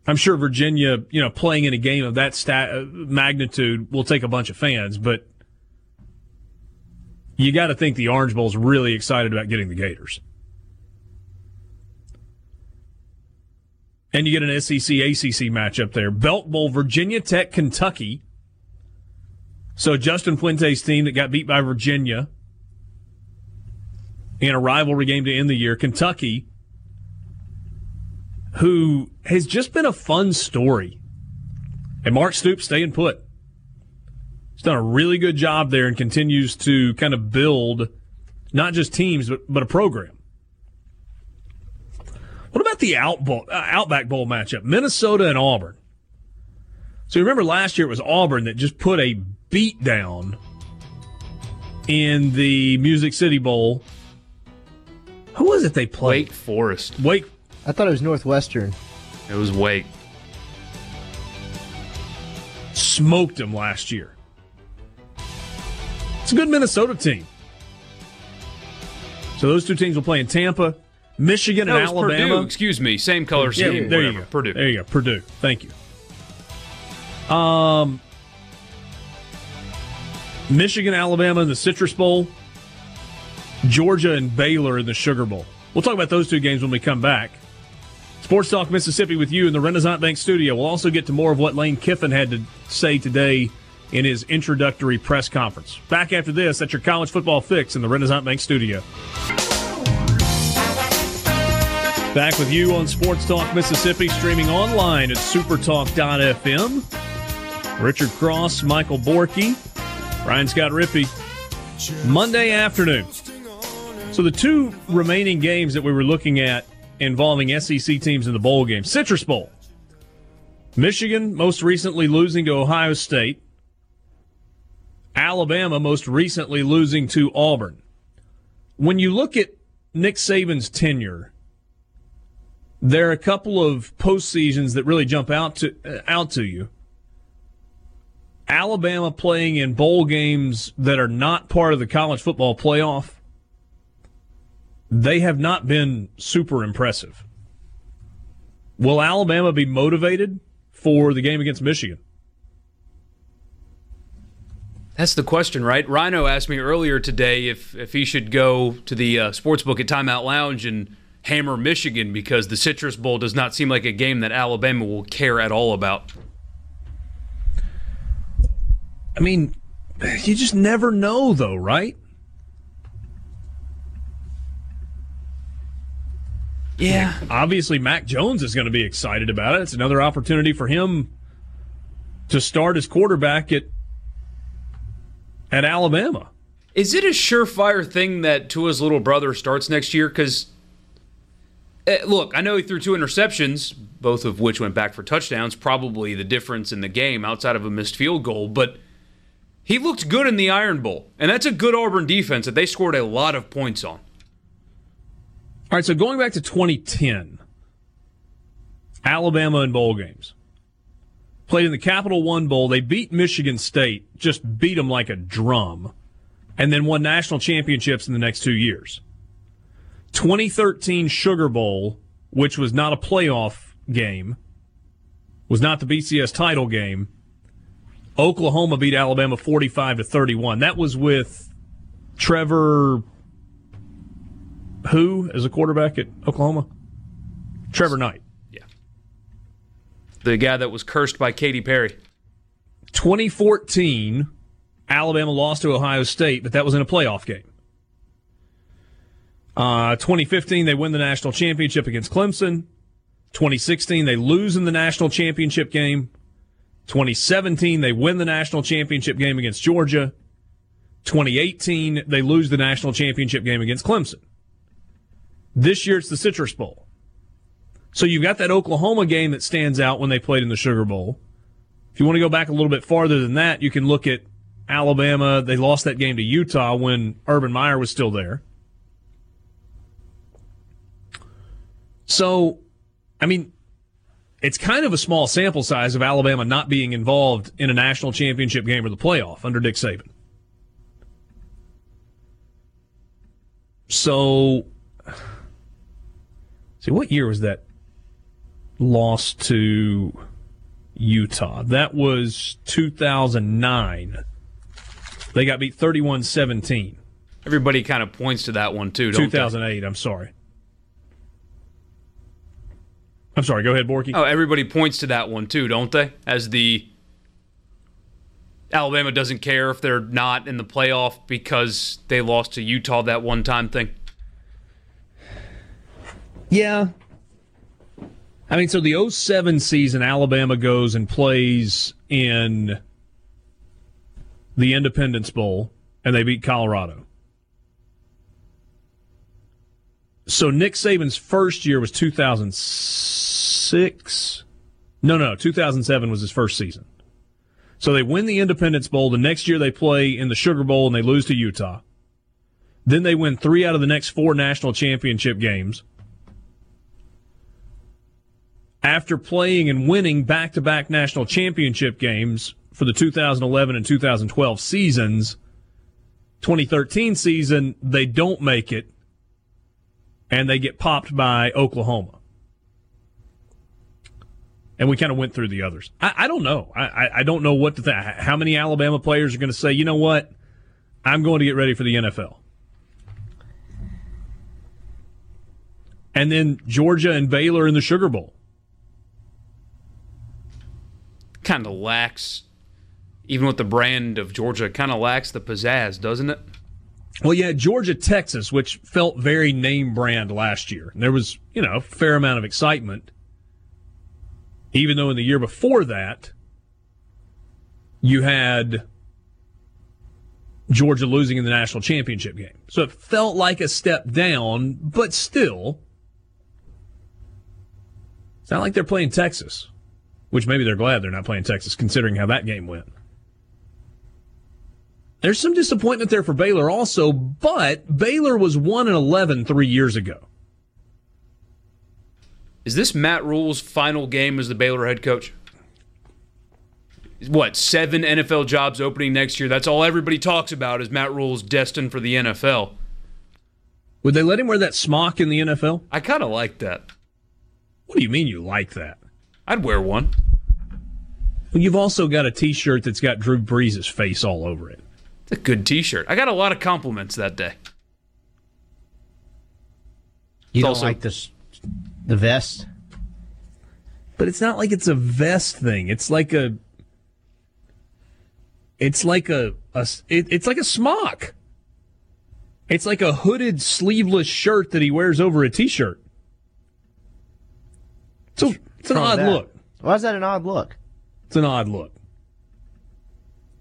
I'm sure Virginia, you know, playing in a game of that stat, uh, magnitude will take a bunch of fans, but you got to think the Orange Bowl is really excited about getting the Gators. And you get an SEC ACC matchup there. Belk Bowl, Virginia Tech, Kentucky. So Justin Fuente's team that got beat by Virginia in a rivalry game to end the year. Kentucky, who has just been a fun story. And Mark Stoops staying put. He's done a really good job there and continues to kind of build not just teams, but, but a program. What about the Out Bowl, uh, Outback Bowl matchup? Minnesota and Auburn. So you remember last year it was Auburn that just put a beat down in the Music City Bowl. Who was it they played? Wake Forest. Wake. I thought it was Northwestern. It was Wake. Smoked them last year. It's a good Minnesota team. So those two teams will play in Tampa. Michigan no, and Alabama. Purdue, excuse me, same color scheme. Yeah, there whatever. you go. Purdue. There you go. Purdue. Thank you. Um, Michigan, Alabama in the Citrus Bowl. Georgia and Baylor in the Sugar Bowl. We'll talk about those two games when we come back. Sports Talk Mississippi with you in the Renaissance Bank studio. We'll also get to more of what Lane Kiffin had to say today in his introductory press conference. Back after this, that's your college football fix in the Renaissance Bank studio. Back with you on Sports Talk Mississippi, streaming online at supertalk.fm. Richard Cross, Michael Borky, Ryan Scott Rippee. Monday afternoon. So the two remaining games that we were looking at involving SEC teams in the bowl game. Citrus Bowl. Michigan most recently losing to Ohio State. Alabama most recently losing to Auburn. When you look at Nick Saban's tenure, there are a couple of postseasons that really jump out to uh, out to you. Alabama playing in bowl games that are not part of the college football playoff, they have not been super impressive. Will Alabama be motivated for the game against Michigan? That's the question, right? Rhino asked me earlier today if, if he should go to the uh, sports book at Timeout Lounge and hammer Michigan because the Citrus Bowl does not seem like a game that Alabama will care at all about. I mean, you just never know, though, right? Yeah. Obviously, Mac Jones is going to be excited about it. It's another opportunity for him to start as quarterback at at Alabama. Is it a surefire thing that Tua's little brother starts next year? Because Uh, look, I know he threw two interceptions, both of which went back for touchdowns. Probably the difference in the game outside of a missed field goal, but he looked good in the Iron Bowl, and that's a good Auburn defense that they scored a lot of points on. All right, so going back to 2010, Alabama in bowl games. Played in the Capital One Bowl. They beat Michigan State, just beat them like a drum, and then won national championships in the next two years. 2013 Sugar Bowl, which was not a playoff game, was not the BCS title game. Oklahoma beat Alabama 45 to 31. That was with Trevor who as a quarterback at Oklahoma? Trevor Knight. Yeah. The guy that was cursed by Katy Perry. 2014, Alabama lost to Ohio State, but that was in a playoff game. Uh, 2015, they win the national championship against Clemson. 2016, they lose in the national championship game. 2017, they win the national championship game against Georgia. 2018, they lose the national championship game against Clemson. This year, it's the Citrus Bowl. So you've got that Oklahoma game that stands out when they played in the Sugar Bowl. If you want to go back a little bit farther than that, you can look at Alabama. They lost that game to Utah when Urban Meyer was still there. So, I mean, it's kind of a small sample size of Alabama not being involved in a national championship game or the playoff under Nick Saban. So, see, what year was that loss to Utah? That was 2009. They got beat 31 17. Everybody kind of points to that one, too, 2008, I'm sorry. I'm sorry, go ahead, Borky. Oh, everybody points to that one, too, don't they? As the Alabama doesn't care if they're not in the playoff because they lost to Utah that one time thing. Yeah. I mean, so the 07 season, Alabama goes and plays in the Independence Bowl, and they beat Colorado. So Nick Saban's first year was 2006. No, no, 2007 was his first season. So they win the Independence Bowl. The next year they play in the Sugar Bowl and they lose to Utah. Then they win three out of the next four national championship games. After playing and winning back to back national championship games for the 2011 and 2012 seasons, 2013 season, they don't make it and they get popped by Oklahoma. And we kind of went through the others. I, I don't know. I, I, don't know what to think. How many Alabama players are going to say, you know what? I'm going to get ready for the NFL. And then Georgia and Baylor in the Sugar Bowl. Kind of lacks, even with the brand of Georgia, kind of lacks the pizzazz, doesn't it? Well, yeah, Georgia, Texas, which felt very name brand last year. And There was, you know, a fair amount of excitement. Even though in the year before that, you had Georgia losing in the national championship game. So it felt like a step down, but still, it's not like they're playing Texas, which maybe they're glad they're not playing Texas considering how that game went. There's some disappointment there for Baylor also, but Baylor was 1 and 11 three years ago. Is this Matt Rhule's final game as the Baylor head coach? what seven NFL jobs opening next year. That's all everybody talks about is Matt Rhule's destined for the NFL. Would they let him wear that smock in the NFL? I kind of like that. What do you mean you like that? I'd wear one. Well, you've also got a T-shirt that's got Drew Brees' face all over it. It's a good T-shirt. I got a lot of compliments that day. You It's don't also- like this, the vest? But it's not like it's a vest thing. It's like a. It's like a, a it, it's like a smock. It's like a hooded sleeveless shirt that he wears over a t-shirt. So it's an odd that? look. Why is that an odd look? It's an odd look.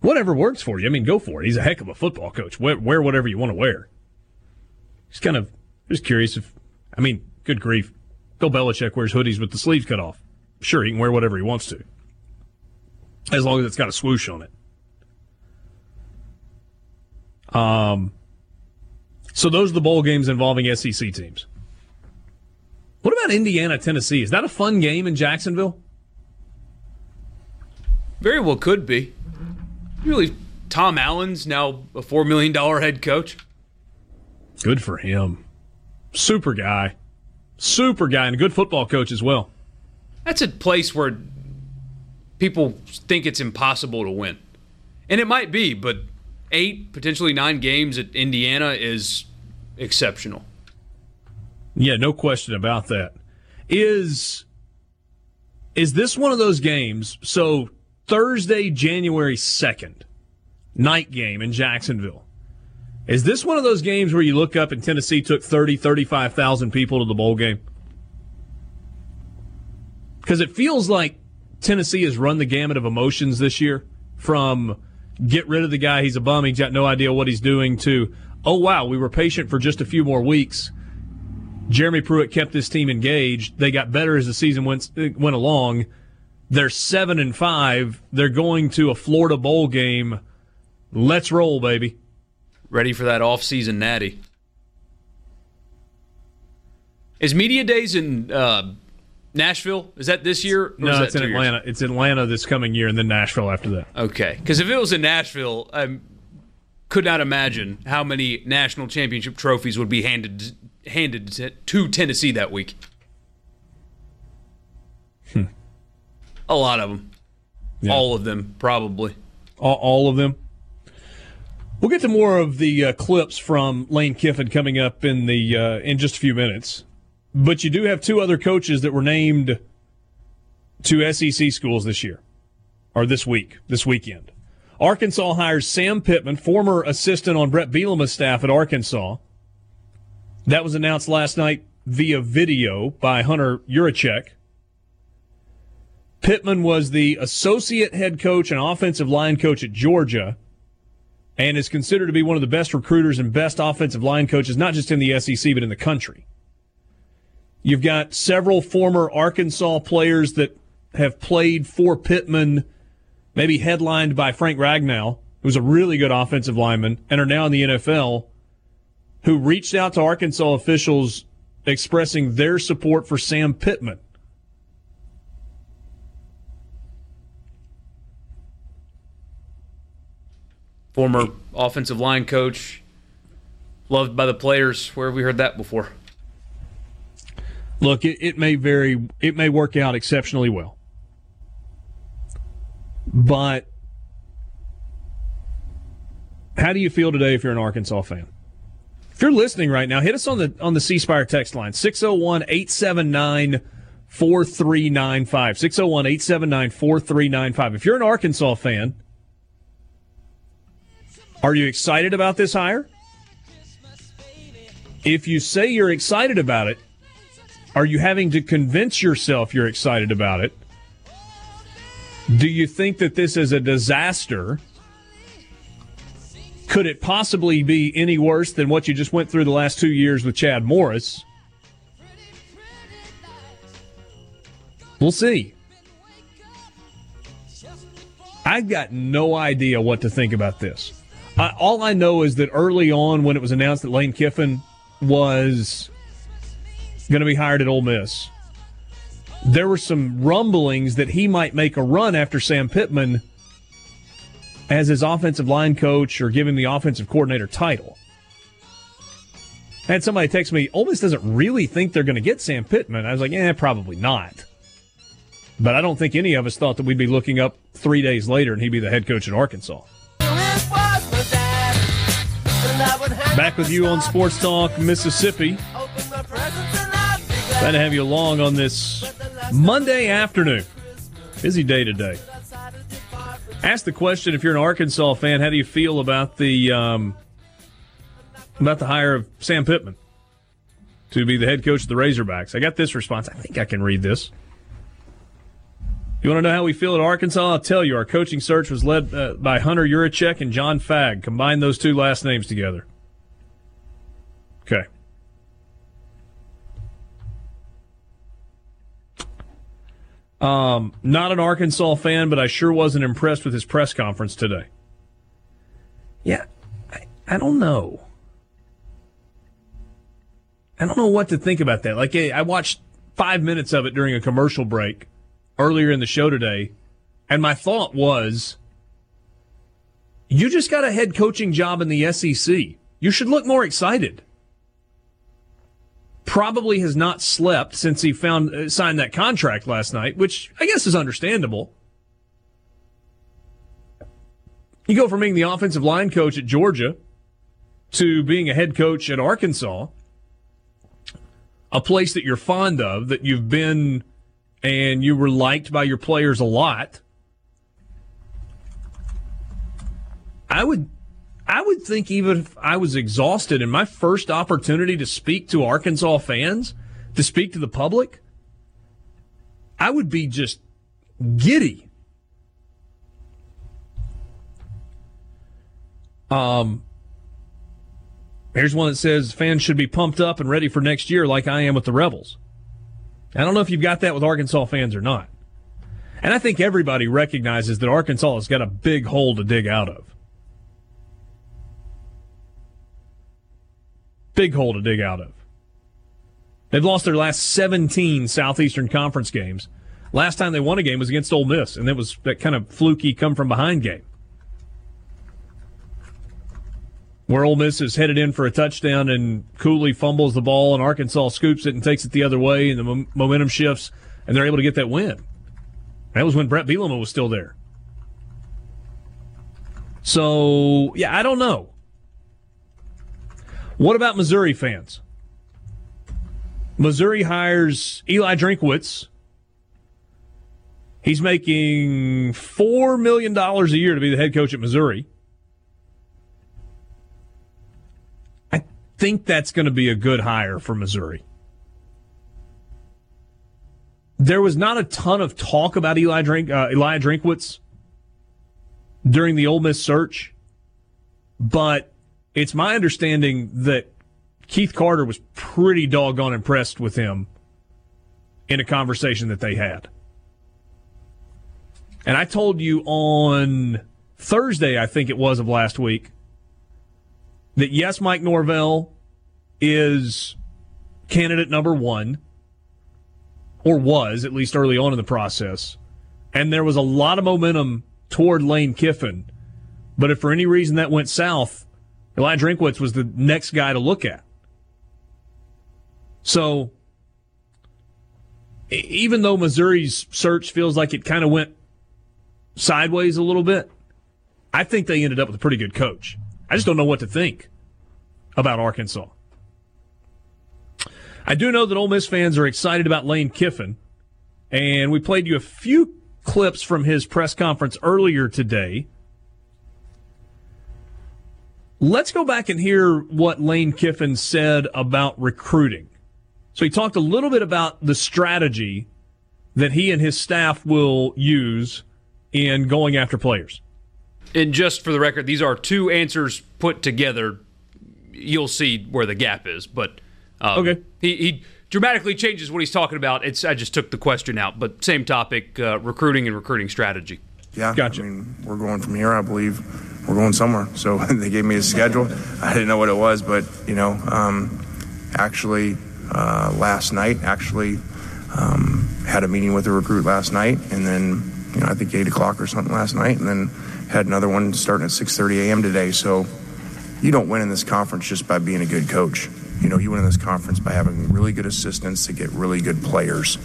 Whatever works for you. I mean, go for it. He's a heck of a football coach. Wear, wear whatever you want to wear. Just kind of just curious if, I mean, good grief. Bill Belichick wears hoodies with the sleeves cut off. Sure, he can wear whatever he wants to, as long as it's got a swoosh on it. Um. So those are the bowl games involving SEC teams. What about Indiana, Tennessee? Is that a fun game in Jacksonville? Very well could be. Really, Tom Allen's now a four million dollar head coach. Good for him. Super guy. Super guy and a good football coach as well. That's a place where people think it's impossible to win. And it might be, but eight, potentially nine games at Indiana is exceptional. Yeah, no question about that. Is is this one of those games? So Thursday, January 2nd, night game in Jacksonville. Is this one of those games where you look up and Tennessee took 30, 35,000 people to the bowl game? Because it feels like Tennessee has run the gamut of emotions this year from get rid of the guy, he's a bum, he's got no idea what he's doing, to, oh, wow, we were patient for just a few more weeks. Jeremy Pruitt kept this team engaged. They got better as the season went, went along. They're seven and five. They're going to a Florida bowl game. Let's roll, baby. Ready for that off-season natty. Is media days in uh, Nashville? Is that this year? or is No, that it's in two years? Atlanta. It's Atlanta this coming year, and then Nashville after that. Okay, because if it was in Nashville, I could not imagine how many national championship trophies would be handed handed to- to Tennessee that week. Hmm. A lot of them, Yeah. all of them, probably. all, all of them. We'll get to more of the uh, clips from Lane Kiffin coming up in the uh, in just a few minutes. But you do have two other coaches that were named to SEC schools this year, or this week, this weekend. Arkansas hires Sam Pittman, former assistant on Brett Bielema's staff at Arkansas. That was announced last night via video by Hunter Yurachek. Pittman was the associate head coach and offensive line coach at Georgia and is considered to be one of the best recruiters and best offensive line coaches, not just in the SEC, but in the country. You've got several former Arkansas players that have played for Pittman, maybe headlined by Frank Ragnow, who's a really good offensive lineman, and are now in the NFL, who reached out to Arkansas officials expressing their support for Sam Pittman. Former offensive line coach, loved by the players. Where have we heard that before? Look, it, it may vary. It may work out exceptionally well, but how do you feel today if you're an Arkansas fan? If you're listening right now, hit us on the on the C Spire text line 601-879-4395. 601-879-4395. If you're an Arkansas fan, are you excited about this hire? If you say you're excited about it, are you having to convince yourself you're excited about it? Do you think that this is a disaster? Could it possibly be any worse than what you just went through the last two years with Chad Morris? We'll see. I've got no idea what to think about this. I, all I know is that early on, when it was announced that Lane Kiffin was going to be hired at Ole Miss, there were some rumblings that he might make a run after Sam Pittman as his offensive line coach or give him the offensive coordinator title. Had somebody text me, Ole Miss doesn't really think they're going to get Sam Pittman. I was like, yeah, probably not. But I don't think any of us thought that we'd be looking up three days later and he'd be the head coach at Arkansas. Back with you on Sports Talk Mississippi. Glad to have you along on this Monday afternoon. Busy day today. Ask the question if you're an Arkansas fan, how do you feel about the um, about the hire of Sam Pittman to be the head coach of the Razorbacks? I got this response. I think I can read this. You want to know how we feel at Arkansas? I'll tell you. Our coaching search was led uh, by Hunter Yurachek and John Fagg. Combine those two last names together. Okay. Um, not an Arkansas fan, but I sure wasn't impressed with his press conference today. Yeah, I, I don't know. I don't know what to think about that. Like, I watched five minutes of it during a commercial break earlier in the show today, and my thought was, you just got a head coaching job in the SEC. You should look more excited probably has not slept since he found uh, signed that contract last night, which I guess is understandable. You go from being the offensive line coach at Georgia to being a head coach at Arkansas, a place that you're fond of, that you've been and you were liked by your players a lot. I would I would think even if I was exhausted and my first opportunity to speak to Arkansas fans, to speak to the public, I would be just giddy. Um, here's one that says fans should be pumped up and ready for next year, like I am with the Rebels. I don't know if you've got that with Arkansas fans or not. And I think everybody recognizes that Arkansas has got a big hole to dig out of. Big hole to dig out of. They've lost their last 17 Southeastern Conference games. Last time they won a game was against Ole Miss, and it was that kind of fluky come from behind game. Where Ole Miss is headed in for a touchdown and Cooley fumbles the ball and Arkansas scoops it and takes it the other way and the momentum shifts and they're able to get that win. That was when Brett Bielema was still there. So, yeah, I don't know. What about Missouri fans? Missouri hires Eli Drinkwitz. He's making $4 million a year to be the head coach at Missouri. I think that's going to be a good hire for Missouri. There was not a ton of talk about Eli Drink, uh, Elijah Drinkwitz during the Ole Miss search, but it's my understanding that Keith Carter was pretty doggone impressed with him in a conversation that they had. And I told you on Thursday, I think it was of last week, that yes, Mike Norvell is candidate number one, or was at least early on in the process. And there was a lot of momentum toward Lane Kiffin. But if for any reason that went south, Eli Drinkwitz was the next guy to look at. So, even though Missouri's search feels like it kind of went sideways a little bit, I think they ended up with a pretty good coach. I just don't know what to think about Arkansas. I do know that Ole Miss fans are excited about Lane Kiffin, and we played you a few clips from his press conference earlier today. Let's go back and hear what Lane Kiffin said about recruiting. So he talked a little bit about the strategy that he and his staff will use in going after players. And just for the record, these are two answers put together. You'll see where the gap is, but um, okay, he, he dramatically changes what he's talking about. It's I just took the question out, but same topic: uh, recruiting and recruiting strategy. Yeah, gotcha. I mean, we're going from here. I believe we're going somewhere. So (laughs) they gave me a schedule. I didn't know what it was, but you know, um, actually, uh, last night, actually um, had a meeting with a recruit last night, and then you know I think eight o'clock or something last night, and then had another one starting at 6:30 a.m. today. So you don't win in this conference just by being a good coach. You know, you win in this conference by having really good assistants to get really good players.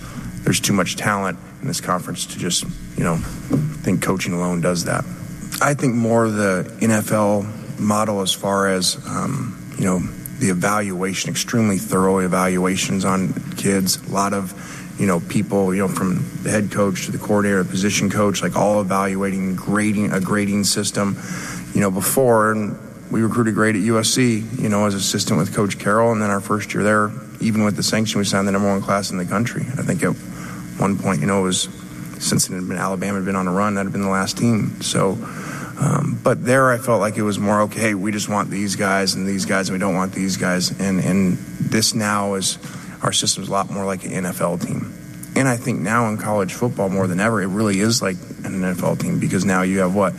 There's too much talent in this conference to just, you know, think coaching alone does that. I think more of the NFL model as far as, um, you know, the evaluation, extremely thorough evaluations on kids. A lot of, you know, people, you know, from the head coach to the coordinator, the position coach, like all evaluating, grading, a grading system. You know, before, and we recruited great at USC, you know, as assistant with Coach Carroll, and then our first year there, even with the sanction, we signed the number one class in the country. I think at one point, you know, it was had been Alabama had been on a run, that had been the last team. So, um, but there, I felt like it was more okay. We just want these guys and these guys, and we don't want these guys. And and this now is our system is a lot more like an NFL team. And I think now in college football more than ever, it really is like an NFL team because now you have what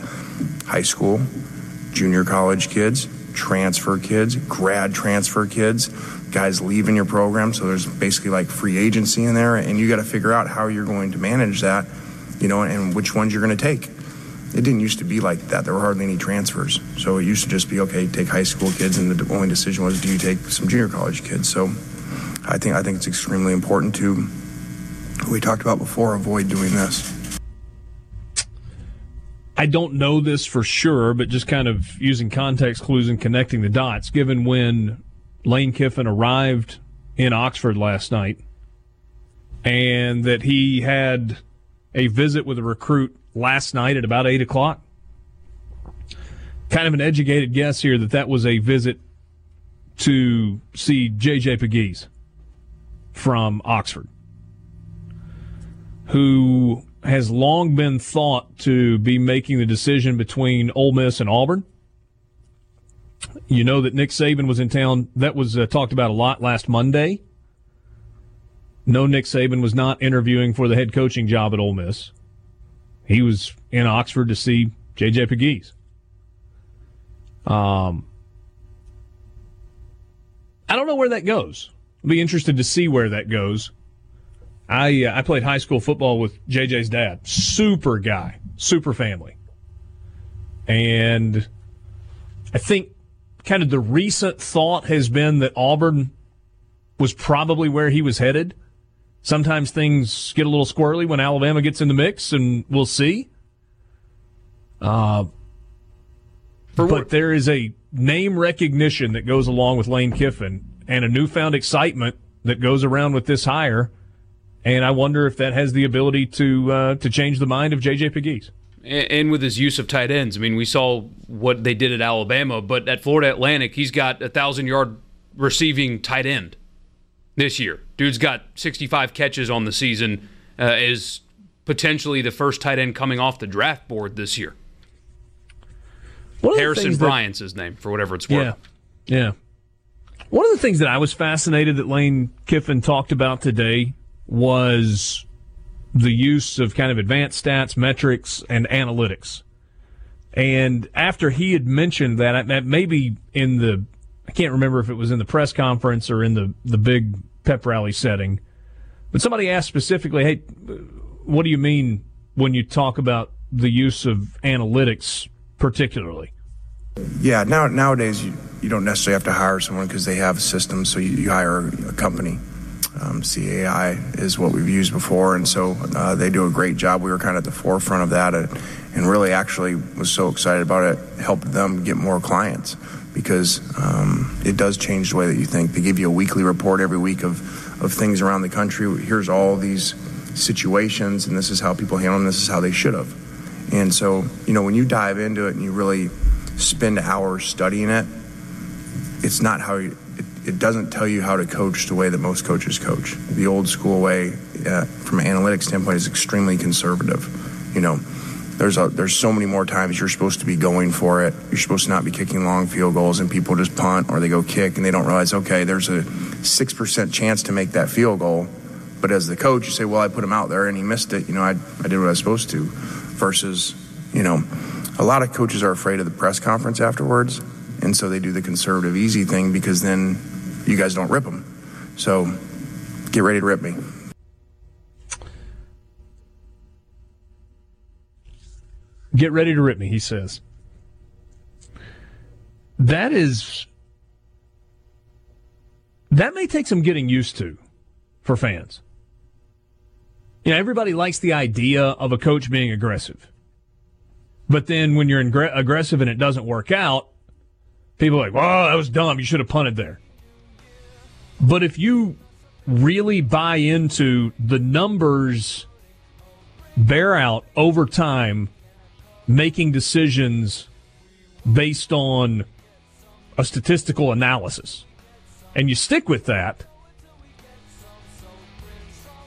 high school, junior college kids, transfer kids, grad transfer kids, guys leaving your program. So there's basically like free agency in there, and you got to figure out how you're going to manage that, you know, and which ones you're going to take. It didn't used to be like that. There were hardly any transfers. So it used to just be okay, take high school kids, and the only decision was do you take some junior college kids. So I think I think it's extremely important to we talked about before avoid doing this. I don't know this for sure, but just kind of using context clues and connecting the dots, given when Lane Kiffin arrived in Oxford last night and that he had a visit with a recruit last night at about 8 o'clock. Kind of an educated guess here that that was a visit to see J.J. Pegues from Oxford, who has long been thought to be making the decision between Ole Miss and Auburn. You know that Nick Saban was in town. That was uh, talked about a lot last Monday. No, Nick Saban was not interviewing for the head coaching job at Ole Miss. He was in Oxford to see J.J. Pegues. Um, I don't know where that goes. I'll be interested to see where that goes. I uh, I played high school football with JJ's dad. Super guy, super family. And I think kind of the recent thought has been that Auburn was probably where he was headed. Sometimes things get a little squirrely when Alabama gets in the mix, and we'll see. Uh, but there is a name recognition that goes along with Lane Kiffin and a newfound excitement that goes around with this hire and I wonder if that has the ability to uh, to change the mind of JJ Pegues. And with his use of tight ends, I mean, we saw what they did at Alabama, but at Florida Atlantic, he's got a thousand yard receiving tight end this year. Dude's got 65 catches on the season. Uh, is potentially the first tight end coming off the draft board this year. Harrison Bryant's that, his name, for whatever it's worth. Yeah, yeah. One of the things that I was fascinated that Lane Kiffin talked about today was the use of kind of advanced stats, metrics, and analytics. And after he had mentioned that, that maybe in the, I can't remember if it was in the press conference or in the, the big pep rally setting, but somebody asked specifically, hey, what do you mean when you talk about the use of analytics particularly? Yeah, now nowadays you, you don't necessarily have to hire someone because they have a system, so you, you hire a company. Um, CAI is what we've used before, and so uh, they do a great job. We were kind of at the forefront of that, and, and really actually was so excited about it. Helped them get more clients because um, it does change the way that you think. They give you a weekly report every week of of things around the country. Here's all these situations, and this is how people handle them. This is how they should have. And so, you know, when you dive into it and you really spend hours studying it, it's not how you it doesn't tell you how to coach the way that most coaches coach. The old school way, uh, from an analytics standpoint, is extremely conservative. You know, there's a, there's so many more times you're supposed to be going for it. You're supposed to not be kicking long field goals, and people just punt or they go kick, and they don't realize, okay, there's a six percent chance to make that field goal. But as the coach, you say, well, I put him out there and he missed it. You know, I, I did what I was supposed to. Versus, you know, a lot of coaches are afraid of the press conference afterwards, and so they do the conservative, easy thing because then you guys don't rip them. So get ready to rip me. Get ready to rip me, he says. That is. That may take some getting used to for fans. You know, everybody likes the idea of a coach being aggressive. But then when you're ingre- aggressive and it doesn't work out, people are like, well, that was dumb. You should have punted there. But if you really buy into the numbers bear out over time making decisions based on a statistical analysis and you stick with that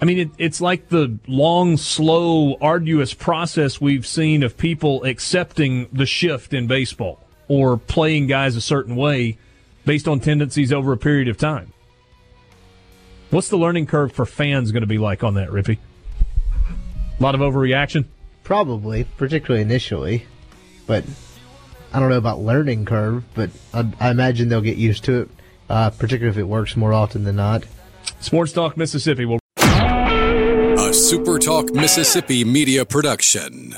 I mean, it, it's like the long, slow, arduous process we've seen of people accepting the shift in baseball or playing guys a certain way based on tendencies over a period of time. What's the learning curve for fans going to be like on that, Rippee? A lot of overreaction? Probably, particularly initially. But I don't know about learning curve, but I, I imagine they'll get used to it, uh, particularly if it works more often than not. Sports Talk Mississippi will A Super Talk Mississippi media production.